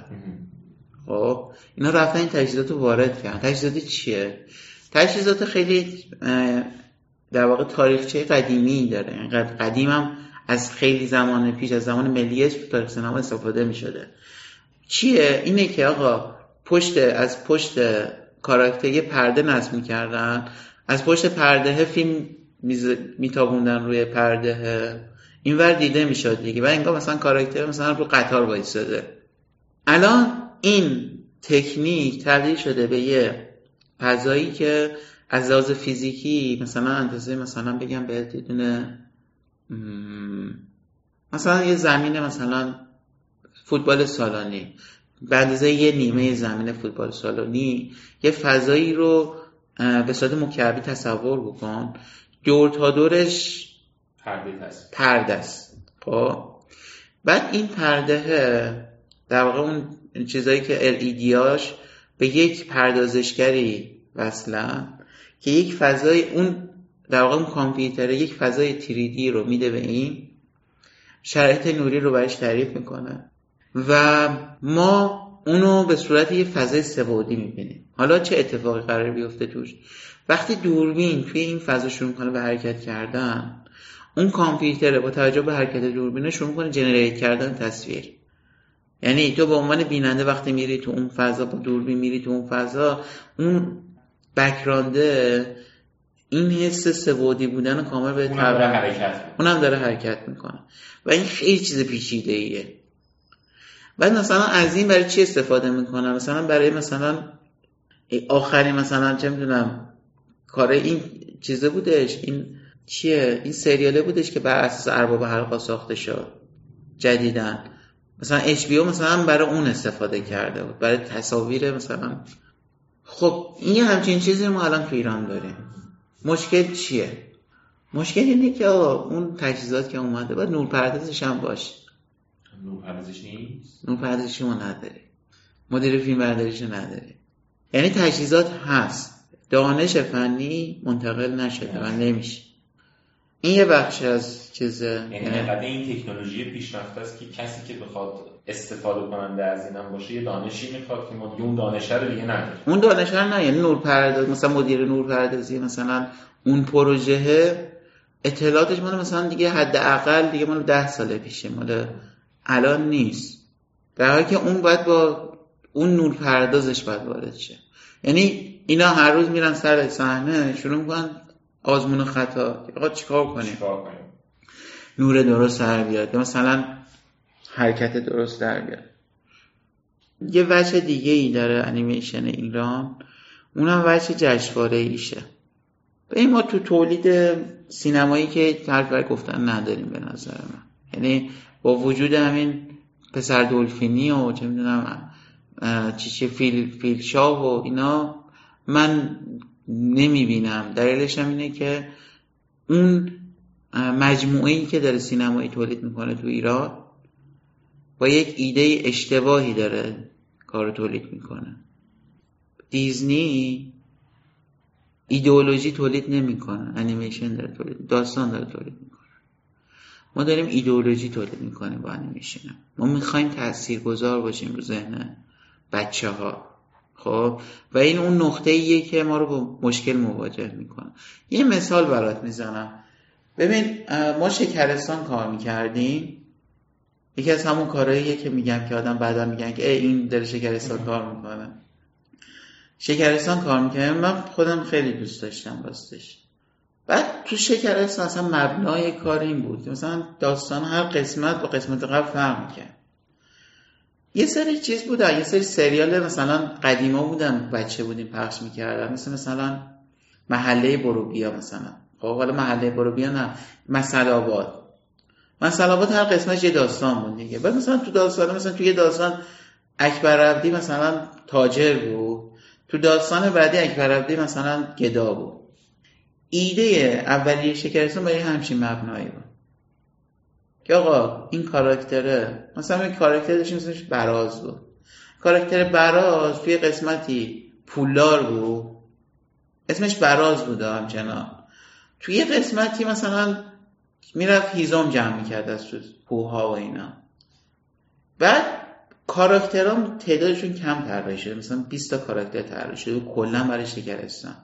خب اینا رفتن این تجهیزات رو وارد کردن. تجهیزات چیه؟ تجهیزات خیلی در واقع تاریخچه قدیمی داره. یعنی قدیم هم از خیلی زمان پیش از زمان ملیش تاریخ سینما استفاده می شده چیه؟ اینه که آقا پشت از پشت کاراکتر یه پرده نصب می‌کردن. از پشت پرده فیلم میتابوندن روی پرده اینور دیده می‌شد دیگه. و انگار مثلا کاراکتر مثلا رو قطار وایساده الان این تکنیک تبدیل شده به یه فضایی که از لحاظ فیزیکی مثلا اندازه مثلا بگم به دونه مثلا یه زمین مثلا فوتبال سالانی. به اندازه یه نیمه زمین فوتبال سالانی. یه فضایی رو به صورت مکعبی تصور بکن. دور تا دورش پرده است. خب. بعد این پرده در واقع اون چیزایی که ایدیاش به یک پردازشگری وصلن که یک فضای اون در واقع اون کامپیوتر یک فضای تریدی رو میده به این شرایط نوری رو برش تعریف می‌کنه. و ما اونو به صورت یه فضای سوادی می‌بینیم. حالا چه اتفاقی قرار بیفته توش؟ وقتی دوربین توی این فضا شروع می‌کنه به حرکت کردن اون کامپیوتر با توجه به حرکت دوربینه شروع می‌کنه جنریت کردن تصویر. یعنی تو به عنوان بیننده وقتی میری تو اون فضا با دوربین میری تو اون فضا اون بکرانده این حس سوادی بودن کامل به اونم داره حرکت اونم داره حرکت می‌کنه. و این خیلی چیز پیچیده ایه بعد مثلا از این برای چی استفاده می‌کنم؟ مثلا برای مثلا آخری مثلا چه می‌دونم کار این چیزه بودش این چیه؟ این سریاله بودش که بر اساس ارباب حلقا ساخته شد. جدیدن مثلا اچ مثلا برای اون استفاده کرده بود. برای تصاویر مثلا. خب این همچین چیزی ما الان تو ایران داریم. مشکل چیه؟ مشکل اینه که اون تجهیزات که اومده باید نور پردازش هم باشه. نور پردازش نیست؟ نور پردازش ما نداره مدیر فیلم برداریش نداره یعنی تجهیزات هست. دانش فنی منتقل نشده و نمیشه. این یه بخش از چیزه. یعنی انقدر این تکنولوژی پیشرفته است که کسی که بخواد استفاده کننده از اینم باشه یه دانشی می‌خواد که ما اون دانشه رو دیگه نداره اون دانشه نه یعنی نور پرداز مثلا مدیر نور پردازی مثلا اون پروژه اطلاعاتش مال مثلا دیگه حداقل دیگه مال ده ساله پیشه مال الان نیست. در حالی که اون باید با اون نور پردازش باید وارد شه. یعنی اینا هر روز میرن سر صحنه شروع می‌کنن آزمون خطا. آقا چیکار کنیم؟ نور درست در بیاد. مثلا حرکت درست در بیاد. یه وجه دیگه ای داره انیمیشن ایران. اونم وجه جشنواره ایشه. به ما تو تولید سینمایی که حرف گفتن نداریم به نظر من. یعنی با وجود همین پسر دولفینی و چه می‌دونم چیچه فیل, فیل شاه و اینا من نمی‌بینم. دلیلش هم اینه که اون مجموعه ای که داره سینمایی تولید می‌کنه تو ایران با یک ایده اشتباهی داره کار تولید می‌کنه. دیزنی ایدئولوژی تولید نمی‌کنه انیمیشن داره تولید داستان داره تولید می‌کنه. ما داریم ایدئولوژی تولید می‌کنیم با انیمیشن. ما می‌خوایم تاثیرگذار باشیم رو ذهن بچه ها خب و این اون نقطه ایه که ما رو با مشکل مواجه می‌کنه. یه مثال برات می‌زنم. ببین ما شکرستان کار می‌کردیم. یکی از همون کارهاییه که میگم که آدم بعدا میگن که ای این داره شکرستان کار می‌کنه. شکرستان کار می‌کنه من خودم خیلی دوست داشتم راستش. بعد تو شکرستان اصلا مبنای کار این بود. مثلا داستان هر قسمت با قسمت قبل فرق می‌کرد. یه سری چیز بود یه سری سریال مثلا قدیما بودن بچه بودیم پخش می‌کردن مثل مثلا محله بروبیا مثلا. خب حالا محله بروبیا نه مسل آباد. مسل آباد هر قسمتش یه داستان بود دیگه. بعد مثلا تو داستان مثلا تو یه داستان اکبر عبدی مثلا تاجر بود. تو داستان بعدی اکبر عبدی مثلا گدا بود. ایده اولیه شکرستان برای همچین مبنایی بود. که آقا این کاراکتره مثلا این کاراکتر داشتیم اسمش براز بود. کاراکتر براز توی قسمتی پولدار بود. اسمش براز بود همچنان. توی قسمتی مثلا می‌رفت هیزم جمع می‌کرد از تو پوها و اینا. بعد کاراکترام تعدادشون کم طراحی شده مثلا 20 تا کاراکتر طراحی شده کلا برای شکرستان.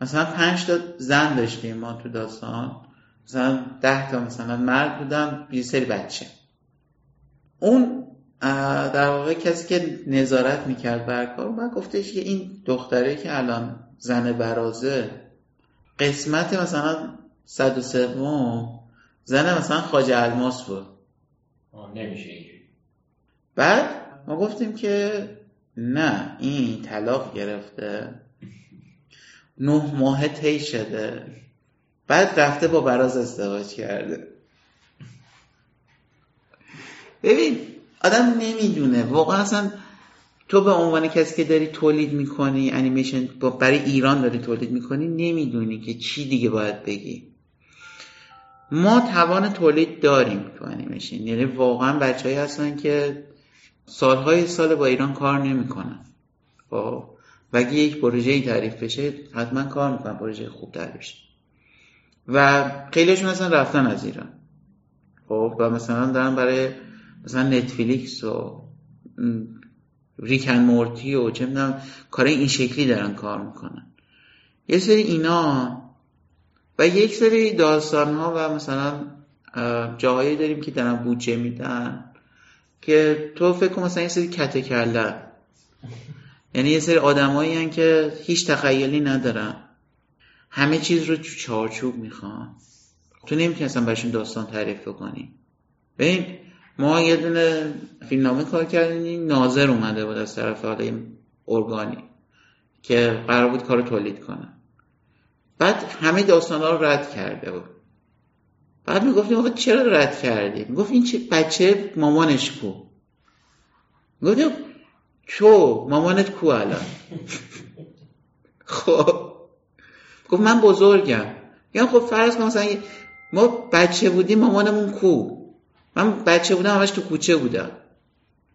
مثلا 5 تا زن داشتیم ما تو داستان. مثلا 10 تا مثلا مرد بودن یه سری بچه. اون در واقع کسی که نظارت می‌کرد بر کار من گفتش که این دختره که الان زن برازه قسمت مثلا 103 زن مثلا خاجه الماس بود. نمیشه بعد ما گفتیم که نه این طلاق گرفته. نه ماه طی شده. بعد رفته با براز ازدواج کرده. ببین آدم نمی‌دونه. واقعا اصلا تو به عنوان کسی که داری تولید می‌کنی انیمیشن برای ایران داری تولید می‌کنی نمی‌دونی که چی دیگه باید بگی. ما توان تولید داریم تو انیمیشن یعنی واقعا بچههایی هستن که سالهای سال با ایران کار نمی‌کنن. خب؟ و اگه یک پروژه ای تعریف بشه حتما کار می‌کنن پروژه خوب تعریف و خیلیشون اصلا رفتن از ایران. خب و مثلا دارن برای مثلا نتفلیکس و ریکن مورتی و چه می‌دونم کار این شکلی دارن کار می‌کنن. یه سری اینا و یک سری داستان ها و مثلا جاهایی داریم که دارن بودجه میدن که تو فکر کن مثلا این سری کته کله یعنی یه سری آدمایی که هیچ تخیلی ندارن. همه چیز رو تو چارچوب می‌خوان تو نمی‌تونی اصلا برشون داستان تعریف کنی ببین ما یه دونه فیلمنامه کار کردیم ناظر اومده بود از طرف حالا ارگانی که قرار بود کار تولید کنه. بعد همه داستان ها رو رد کرده بود. بعد می‌گفتیم آقا چرا رد کردی می‌گفت این چه بچه مامانش کو؟ گفتیم تو مامانت کو الان؟ خب. گفت من بزرگم. یا خب فرض کن مثلا ما بچه بودیم مامانمون کو. من بچه بودم همش تو کوچه بودم.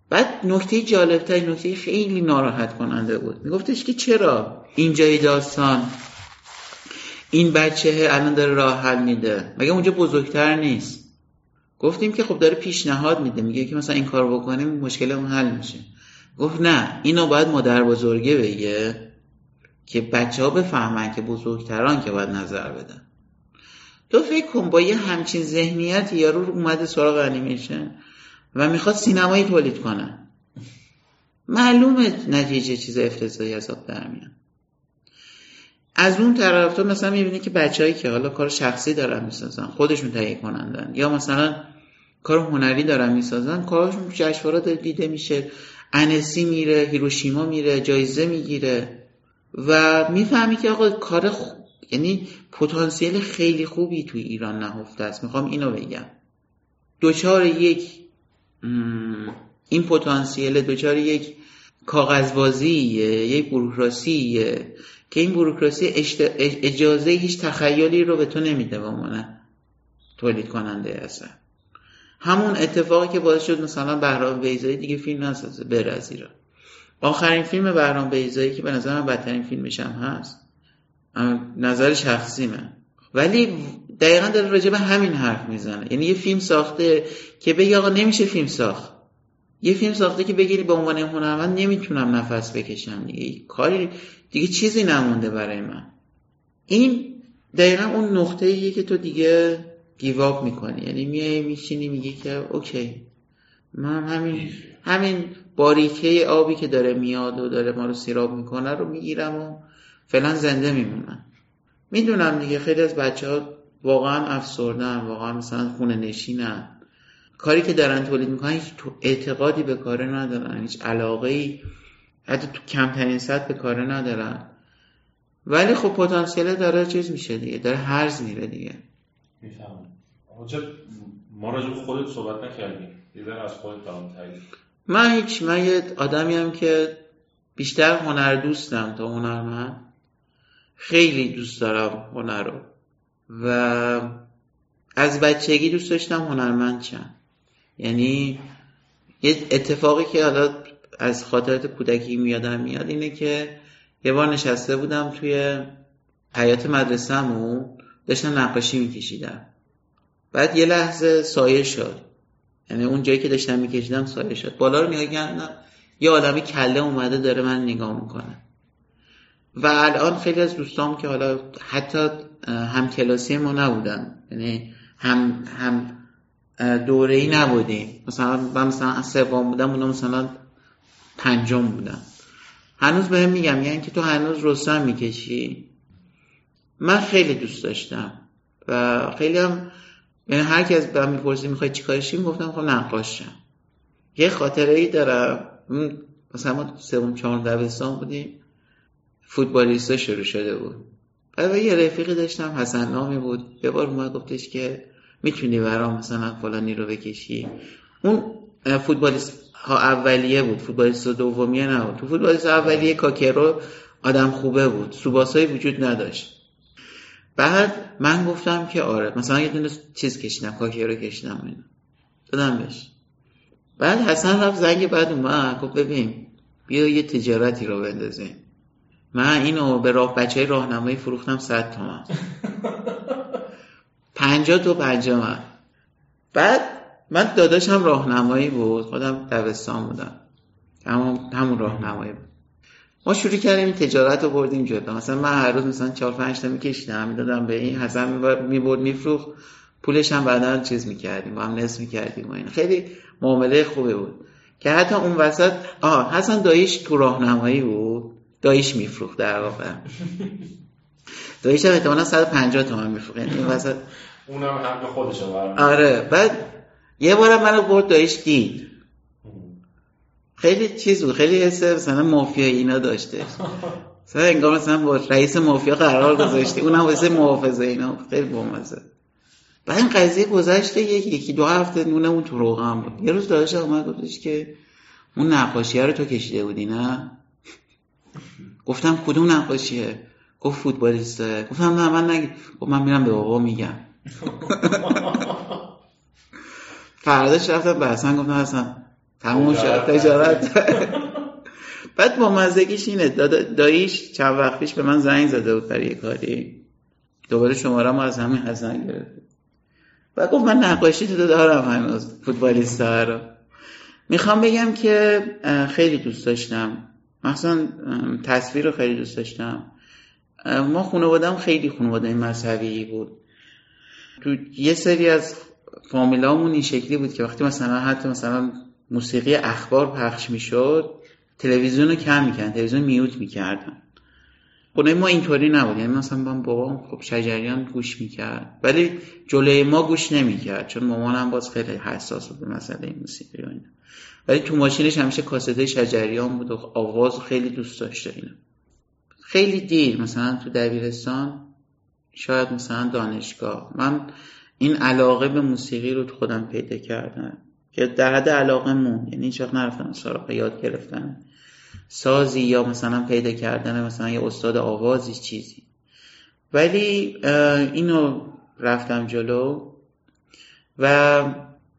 بعد نکته جالبتر نکته خیلی ناراحت کننده بود. میگفتش که چرا اینجای داستان؟ این بچه الان داره راه حل میده. مگه اونجا بزرگتر نیست؟ گفتیم که خب داره پیشنهاد میده. میگه که مثلا این کار بکنیم مشکل اون حل میشه. گفت نه اینو باید مادر بزرگه بگه. که بچه ها بفهمن که بزرگتران که باید نظر بدن. تو فکر کن با یه همچین ذهنیت یارو اومده سراغ انیمیشن و می‌خواد سینمایی تولید کنه. معلومه نتیجه چیز افتضاحی حساب در میاد. از اون طرف تو مثلا می‌بینی که بچههایی که حالا کار شخصی دارن می‌سازن خودشون تهیه کنندن یا مثلا کار هنری دارن می‌سازن کارشون جشنواره دیده میشه. انسی میره هیروشیما میره جایزه می‌گیره. و می‌فهمی که آقا کار خوب یعنی پتانسیل خیلی خوبی توی ایران نهفته است. می‌خوام اینو بگم. دوچار یک این پتانسیل دوچار یک کاغذبازیه یک بروکراسیه که این بروکراسی اجازه هیچ تخیلی رو به تو نمیده به عنوان تولید کننده اصلا. همون اتفاقی که باعث شد مثلا بهرام بیزایی دیگه فیلم نسازه بره از ایران آخرین فیلم بهرام بیزایی که به نظر من بدترین فیلمش هم هست. نظر شخصیمه ولی دقیقا داره راجع به همین حرف می‌زنه. یعنی یه فیلم ساخته که بگی آقا نمیشه فیلم ساخت. یه فیلم ساخته که بگیری به عنوان هنرمند نمی‌تونم نفس بکشم. دیگه کاری دیگه چیزی نمونده برای من. این دقیقا اون نقطه ایه که تو دیگه گیواب می‌کنی. یعنی میای میشینی میگی که اوکی. من همین همین باریکه آبی که داره میاد و داره ما رو سیراب می‌کنه رو می‌گیرم و فعلا زنده میمونم. می‌دونم دیگه خیلی از بچه ها واقعا افسردن واقعا مثلا خونه نشینن. کاری که دارن تولید می‌کنن هیچ اعتقادی به کاره ندارن هیچ علاقه ای حتی تو کمترین سطح به کاره ندارن. ولی خب پتانسیل داره چیز میشه دیگه داره هرز میره دیگه. می‌فهمم. ما راجع خودت صحبت نکردیم. یه از خودت برام من هیچ من یه آدمی هم که بیشتر هنر دوستم تا هنرمند خیلی دوست دارم هنر رو. و از بچگی دوست داشتم هنرمند چند یعنی یه اتفاقی که حالا از خاطرات کودکی میادم میاد اینه که یه بار نشسته بودم توی حیات مدرسهمون داشتم نقاشی میکشیدم. بعد یه لحظه سایه شد. یعنی اون جایی که داشتم میکشیدم سایه شد. بالا رو نگاه کردم یه آدمی کله اومده داره من نگاه می‌کنه و الان خیلی از دوستام که حالا حتی هم کلاسی ما نبودن. یعنی هم هم دوره ای نبودیم. مثلا من مثلا سوم بودم اونا مثلا پنجم بودم هنوز بهم میگم یعنی که تو هنوز رستم می‌کشی. من خیلی دوست داشتم و خیلی هم یعنی هر کی از من می‌پرسی می‌خوای چیکارشی گفتم خب نقاشم یه خاطره ای دارم مثلا ما سوم چهارم دبستان بودیم. فوتبالیستا شروع شده بود. بعد یه رفیقی داشتم حسن نامی بود. یه بار اومد گفتش که می‌تونی برام مثلا فلانی رو بکشی. اون فوتبالیست ها اولیه بود. فوتبالیست دومیه نبود. تو فوتبالیست اولیه کاکرو آدم خوبه بود. سوباسایی وجود نداشت. بعد من گفتم که آره مثلا یه دونه چیز کشیدم کاکرو کشیدم اینو دادم بهش. بعد حسن رفت زنگ بعد اومد گفت ببین بیا یه تجارتی رو بندازیم. من اینو به راه بچه های راهنمایی فروختم صد تومن. پنجاه تو پنجاه. من بعد من داداشم راهنمایی بود خودم دوستان بودم. همون همون راهنمایی بود. ما شروع کردیم تجارت رو بردیم جدا مثلا من هر روز مثلا چهار پنج تا میکشیدم می‌دادم به این حسن می‌برد میفروخت پولش هم بعدا چیز می‌کردیم با هم نصف می‌کردیم و این. خیلی معامله خوبی بود. که حتی اون وسط آه حسن داییش تو راهنمایی بود. داییش میفروخت در واقع. داییش هم احتمالا 150 تومن میفروخت. یعنی این وسط اونم حق خودشه آره. بعد یه بارم منو برد داییش دید خیلی چیز بود خیلی حس مثلا مافیا اینا داشته. مثلا انگار مثلا با رئیس مافیا قرار گذاشتی اونم واسه محافظه اینا خیلی بامزه. بعد این قضیه گذشته یکی یکی دو هفته نونمون تو روغم بود. یه روز داداش اومد گفتش که اون نقاشی رو تو کشیده بودی نه؟ گفتم کدوم نقاشیه؟ گفت فوتبالیسته. گفتم نه من نگی گفت من میرم به بابا میگم. فرداش رفتم به حسن گفتم حسن تموم شد. تجارت بعد با مزدگیش اینه. داییش چند وقت پیش به من زنگ زده بود برای کاری. دوباره شماره ما از همین حسن گرفت. بعد گفت من نقاشی تو دارم هنوز فوتبالیست رو. می‌خوام بگم که خیلی دوست داشتم. مثلا تصویر رو خیلی دوست داشتم. ما خانوادم خیلی خانواده مذهبی بود. تو یه سری از فامیلامون این شکلی بود که وقتی مثلا حتی مثلا موسیقی اخبار پخش می‌شد تلویزیون رو کم می‌کردن تلویزیون میوت می‌کردن. خونه ما اینطوری نبود. یعنی مثلا من بابام خب شجریان گوش می‌کرد ولی جلوی ما گوش نمی‌کرد چون مامانم باز خیلی حساس بود به مسئله موسیقی و اینا. ولی تو ماشینش همیشه کاسته شجریان بود و آواز خیلی دوست داشته اینو خیلی دیر مثلا تو دبیرستان شاید مثلا دانشگاه. من این علاقه به موسیقی رو تو خودم پیدا کردم. که در حد علاقه مون. یعنی هیچ وقت نرفتم سراغ یاد گرفتن. سازی یا مثلا پیدا کردن مثلا یه استاد آوازی چیزی. ولی اینو رفتم جلو و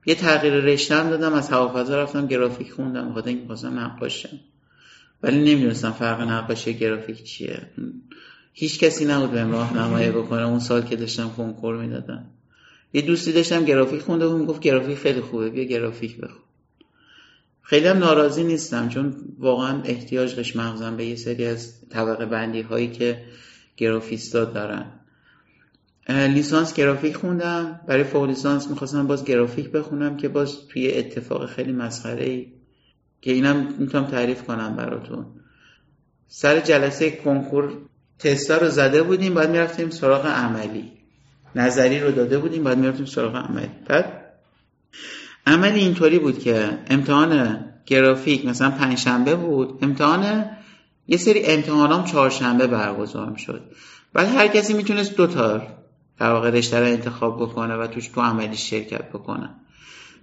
یه تغییر رشتم دادم. از هوافضا رفتم گرافیک خوندم. بخاطر اینکه خواستم نقاشم. ولی نمی‌دونستم فرق نقاشی گرافیک چیه. هیچ کسی نبود به راهنمایی بکنه. اون سال که داشتم کنکور می‌دادم. یه دوستی داشتم گرافیک خونده و می‌گفت گرافیک خیلی خوبه بیا گرافیک بخون. خیلی هم ناراضی نیستم چون واقعا احتیاج داشت مغزم به یه سری از طبقه بندی هایی که گرافیستا دارن. لیسانس گرافیک خوندم برای فوق لیسانس می‌خواستم باز گرافیک بخونم که باز توی اتفاق خیلی مسخره ای که اینم می‌تونم تعریف کنم براتون. سر جلسه کنکور تستا رو زده بودیم بعد می‌رفتیم سراغ عملی. نظری رو داده بودیم بعد می‌رفتیم سراغ عملی بعد عملی اینطوری بود که امتحان گرافیک مثلا پنجشنبه بود امتحان یه سری امتحانام چهارشنبه برگزار می‌شد بعد هر کسی می‌تونست دو تا در واقع رشته رو انتخاب بکنه و توش تو عملی شرکت بکنه.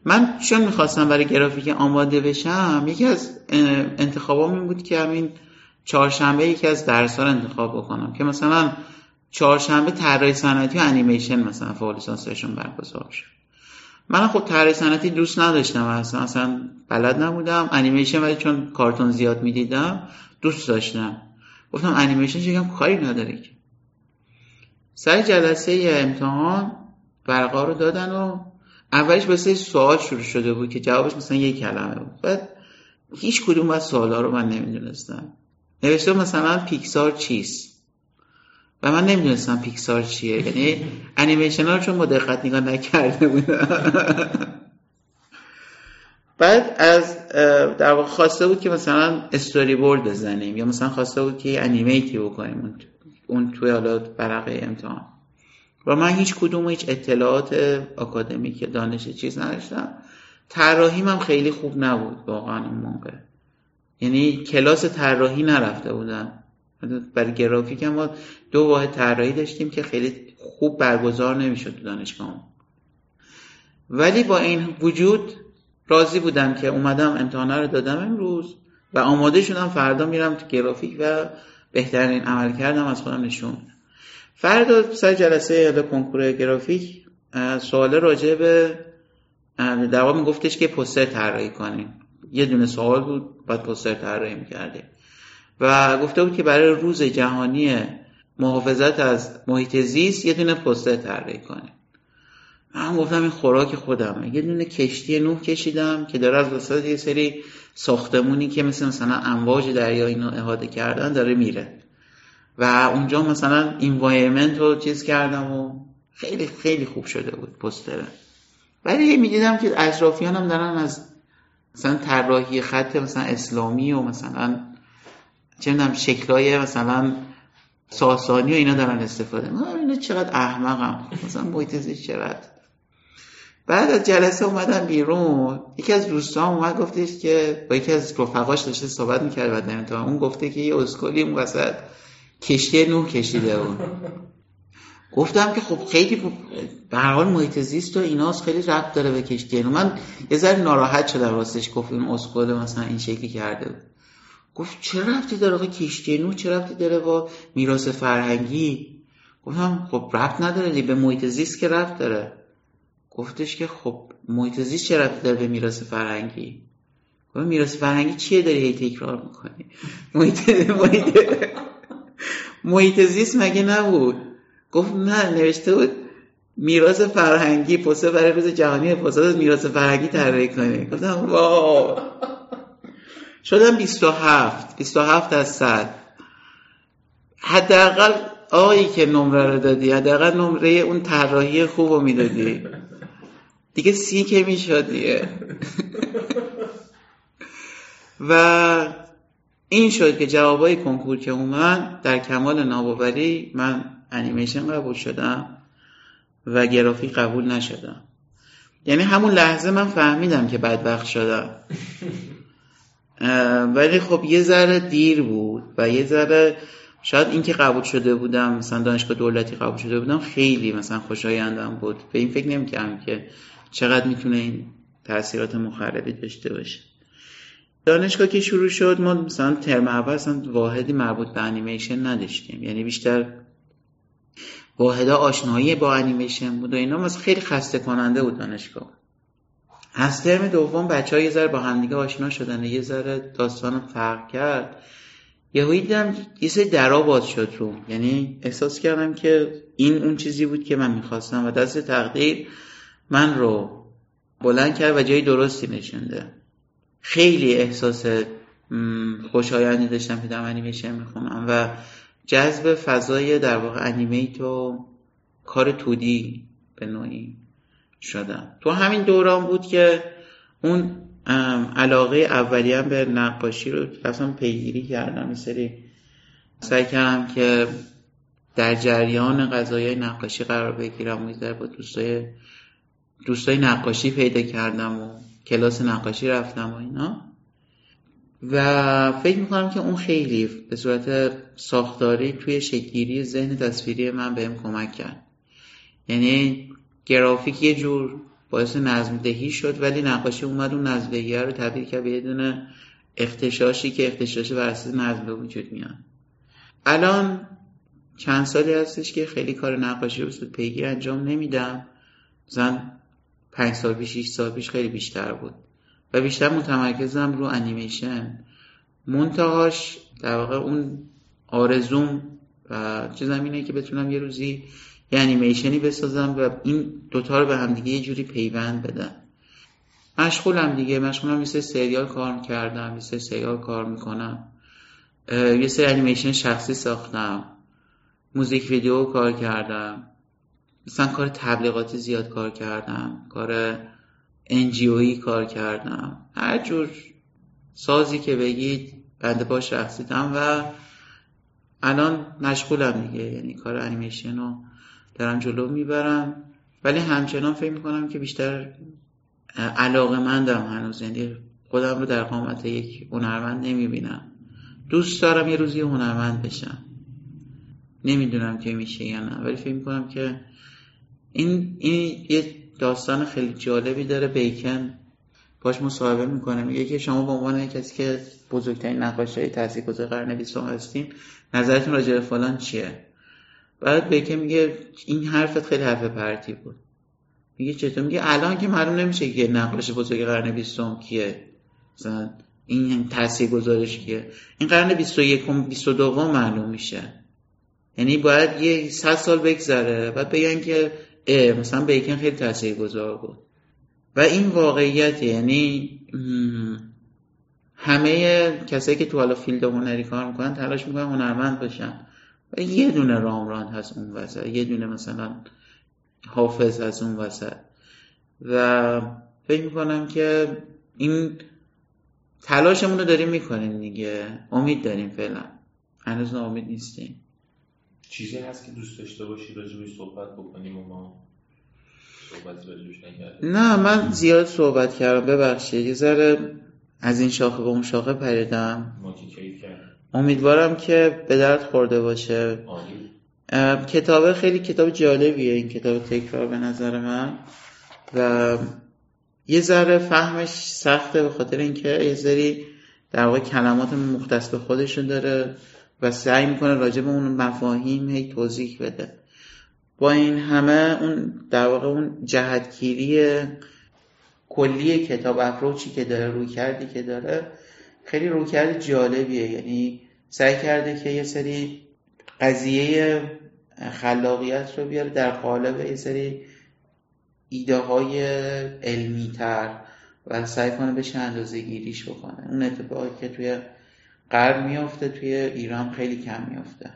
من چون می‌خواستم برای گرافیک آماده بشم یکی از انتخابام این بود که همین چهارشنبه یکی از درس رو انتخاب بکنم که مثلا چهارشنبه طراحی صنعتی و انیمیشن مثلا فوق لیسانسشون برگزار شد. من خب طراحی صنعتی دوست نداشتم اصلا اصلا بلد نبودم. انیمیشن ولی چون کارتون زیاد می‌دیدم دوست داشتم. گفتم انیمیشن چه کاری نداره که. سر جلسه امتحان ورقا رو دادن و اولش واسه سوال شروع شده بود که جوابش مثلا یک کلمه بود. بعد هیچ کدوم از سوالا رو من نمی‌دونستم. نوشته مثلا پیکسار چیست؟ و من نمی‌دونستم پیکسار چیه. یعنی انیمیشن ها چون با دقت نگاه نکرده بودم. بعد از در واقع خواسته بود که مثلا استوری بورد بزنیم یا مثلا خواسته بود که انیمیتی بکنیم اون توی حالا برقه امتحان. و من هیچ کدوم هیچ اطلاعات اکادمیک دانش چیز نداشتم. طراحیم هم خیلی خوب نبود واقعا اون موقع. یعنی کلاس طراحی نرفته بودم. برای گرافیک هم ما دو واحد طراحی داشتیم که خیلی خوب برگزار نمی‌شد تو دانشگاه ولی با این وجود راضی بودم که اومدم امتحانه رو دادم امروز و آماده شدم فردا میرم تو گرافیک و بهترین عمل کردم از خودم نشون فردا سر جلسه یاد کنکور گرافیک سوال راجع به در واقع میگفتش که پوستر طراحی کنیم. یه دونه سوال بود بعد پوستر طراحی می‌کردیم. و گفته بود که برای روز جهانی محافظت از محیط زیست یه دونه پوستر طراحی کنیم من گفتم این خوراک خودمه. یه دونه کشتی نوح کشیدم که داره از وسط یه سری ساختمونی که مثل مثلا امواج دریا اینو احاطه کردن داره میره. و اونجا مثلا اینوایرمنت رو چیز کردم و خیلی خیلی خوب شده بود پستره. ولی می‌دیدم که اطرافیان هم دارن از مثلا طراحی خط مثلا اسلامی و مثلا چه می‌دونم شکلای مثلا ساسانی و اینا دارن استفاده من اینا چقدر احمقم. مثلا محیط زیست چقدر. بعد از جلسه اومدم بیرون. یکی از دوستان اومد گفتش که با یکی از رفقاش داشته صحبت می‌کرد بعد امتحان اون گفته که یه اسکلی اون وسط کشتی نوح کشیده بود. گفتم که خب خیلی به هر حال محیط زیست و ایناست. خیلی ربط داره به کشتی. من یه ذره ناراحت شدم راستش گفت این اسکل مثلا این شکلی کرده بود. گفت چه ربطی داره کشتی نوح چه ربطی داره با میراث فرهنگی؟ گفتم خب ربط نداره به محیط زیست که ربط داره. گفتش که خب محیط زیست چه رفتی داره به میراث فرهنگی؟ گفت میراث فرهنگی چیه داری هی تکرار می‌کنی؟ محیط محیط محیط زیست مگه نبود؟ گفت نه نوشته بود میراث فرهنگی پسته برای روز جهانی از میراث فرهنگی طراحی کنی. گفتم واو. شدم 27 27 از 100 حداقل آقایی که نمره رو دادی حداقل نمره اون طراحی خوب رو می‌دادی. دیگه سی که می‌شد دیگه. و این شد که جوابای کنکور که اومد در کمال ناباوری من انیمیشن قبول شدم و گرافیک قبول نشدم. یعنی همون لحظه من فهمیدم که بدبخت شدم. ولی خب یه ذره دیر بود و یه ذره شاید اینکه قبول شده بودم مثلا دانشگاه دولتی قبول شده بودم خیلی مثلا خوشایندم بود. به این فکر نمی‌کردم که چقدر می‌تونه این تاثیرات مخربی داشته باشه. دانشگاه که شروع شد ما مثلا ترم اول اصلا واحدی مربوط به انیمیشن نداشتیم. یعنی بیشتر واحدا آشنایی با انیمیشن بود و اینا. خیلی خسته کننده بود دانشگاه. از ترم دوم بچه ها یه ذره با همدیگه آشنا شدن یه ذره داستان فرق کرد. یهو دیدم یه سری درا باز شد رو. یعنی احساس کردم که این اون چیزی بود که من می‌خواستم و دست تقدیر من رو بلند کرد و جای درستی نشونده. خیلی احساس خوشایندی داشتم که دارم انیمیشن می‌خونم و جذب فضای در واقع انیمیت و کار تودی به نوعی. شدم تو همین دوران بود که اون علاقه اولی به نقاشی رو رفتم پیگیری کردم. سری سعی کردم که در جریان قضایای نقاشی قرار بگیرم. و با دوستای دوستای نقاشی پیدا کردم و کلاس نقاشی رفتم و اینا. و فکر می‌کنم که اون خیلی به صورت ساختاری توی شکلگیری ذهن تصویری من بهم کمک کرد. یعنی گرافیک یه جور باعث نظم دهی شد ولی نقاشی اومد اون نظم دهی رو تبدیل کرد به یه دونه اختشاشی که اختشاش بر اساس نظم به وجود میاد. الان چند سالی هستش که خیلی کار نقاشی رو پیگیر انجام نمیدم. مثلا پنج سال پیش شیش سال پیش خیلی بیشتر بود. و بیشتر متمرکزم رو انیمیشن. منتهاش در واقع اون آرزوم و چیزم اینه که بتونم یه روزی یه انیمیشنی بسازم و این دوتا رو به هم دیگه یه جوری پیوند بدم. مشغولم دیگه. مشغولم یه سریال کار کردم یه سریال کار می‌کنم. یه سری انیمیشن شخصی ساختم. موزیک ویدیو کار کردم. مثلا کار تبلیغاتی زیاد کار کردم. کار انجیویی کار کردم. هر جور سازی که بگید بنده با شخصیتم و الان مشغولم دیگه. یعنی کار انیمیشن رو دارم جلو می‌برم. ولی همچنان فکر می‌کنم که بیشتر علاقه مندم هنوز. یعنی خودم رو در قامت یک هنرمند نمی‌بینم. دوست دارم یه روزی هنرمند بشم. نمی‌دونم که میشه یا نه. ولی فکر می‌کنم که این, این یه داستان خیلی جالبی داره. بیکن باش مصاحبه می‌کنه. میگه که شما به عنوان کسی که بزرگترین نقاش های تاثیرگذار قرن بیستم هستین نظرتون راجع به فلان چیه؟ بعد بیکن میگه این حرفت خیلی حرف پرتی بود. میگه چطور؟ میگه الان که معلوم نمیشه که نقاش بزرگ قرن بیستم کیه. مثلا این تاثیر گذارش کیه. این قرن بیست و یکم بیست و دوم معلوم میشه. یعنی باید یه صد سال بگذره. بعد بگن که مثلا بیکن خیلی تاثیر گذار بود. و این واقعیت یعنی همه کسایی که تو حالا فیلد هنری کار می‌کنن تلاش می‌کنن هنرمند باشن. یه دونه رامران هست اون وسط. یه دونه مثلا حافظ هست اون وسط. و فکر می‌کنم که این تلاشمون رو داریم می‌کنیم دیگه. امید داریم فعلا. هنوز امید نیستیم. چیزی هست که دوست داشته باشی راجبش صحبت بکنیم و ما صحبت راجبش نکردیم؟ نه من زیاد صحبت کردم. ببخشید. یه ذره از این شاخه به اون شاخه پریدم. ما که کیف کردیم. امیدوارم که به درد خورده باشه. کتاب خیلی کتاب جالبیه این کتاب تکرار به نظر من. و یه ذره فهمش سخته به خاطر اینکه یه ذری در واقع کلمات مختص به خودشون داره و سعی می‌کنه راجع به اون مفاهیم هی توضیح بده. با این همه اون در واقع اون جهتگیری کلی کتاب اپروچی که داره روی کردی که داره خیلی رویکرد جالبیه. یعنی سعی کرده که یه سری قضیه خلاقیت رو بیاره در قالب یه سری ایده های علمی تر و سعی کنه بشه اندازه گیریش بکنه. اون اتفاقی که توی غرب میافته توی ایران خیلی کم میافته.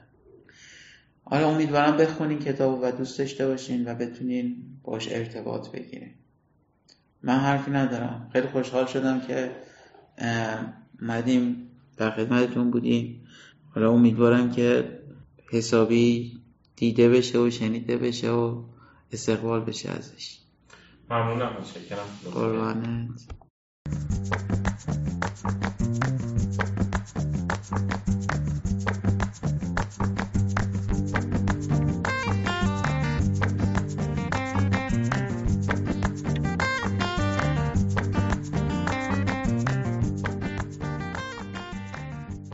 حالا امیدوارم بخونین کتاب و دوست داشته باشین و بتونین باش ارتباط بگیرین. من حرفی ندارم. خیلی خوشحال شدم که مدیم در خدمتتون بودیم. حالا امیدوارم که حسابی دیده بشه و شنیده بشه و استقبال بشه ازش. ممنونم متشکرم. قربانت.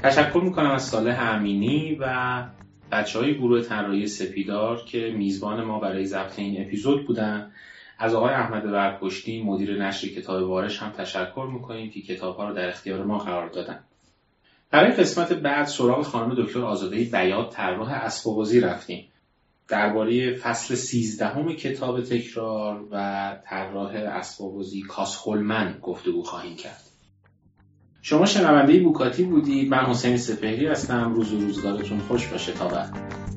تشکر می‌کنم از صالح امینی و بچه های گروه طراحی سپیدار که میزبان ما برای ضبط این اپیزود بودن. از آقای احمد برکشتی مدیر نشر کتاب وارش هم تشکر می‌کنیم که کتاب ها رو در اختیار ما قرار دادن. برای قسمت بعد سراغ خانم دکتر آزاده بیاد طراح اسبابازی رفتیم. درباره فصل سیزدهم کتاب تکرار و طراح اسبابازی کاسخولمن گفتگو خواهیم کرد. شما شنونده بوکاتی بودید. من حسین سپهری هستم. روز و روزگارتون خوش باشه. تا بعد.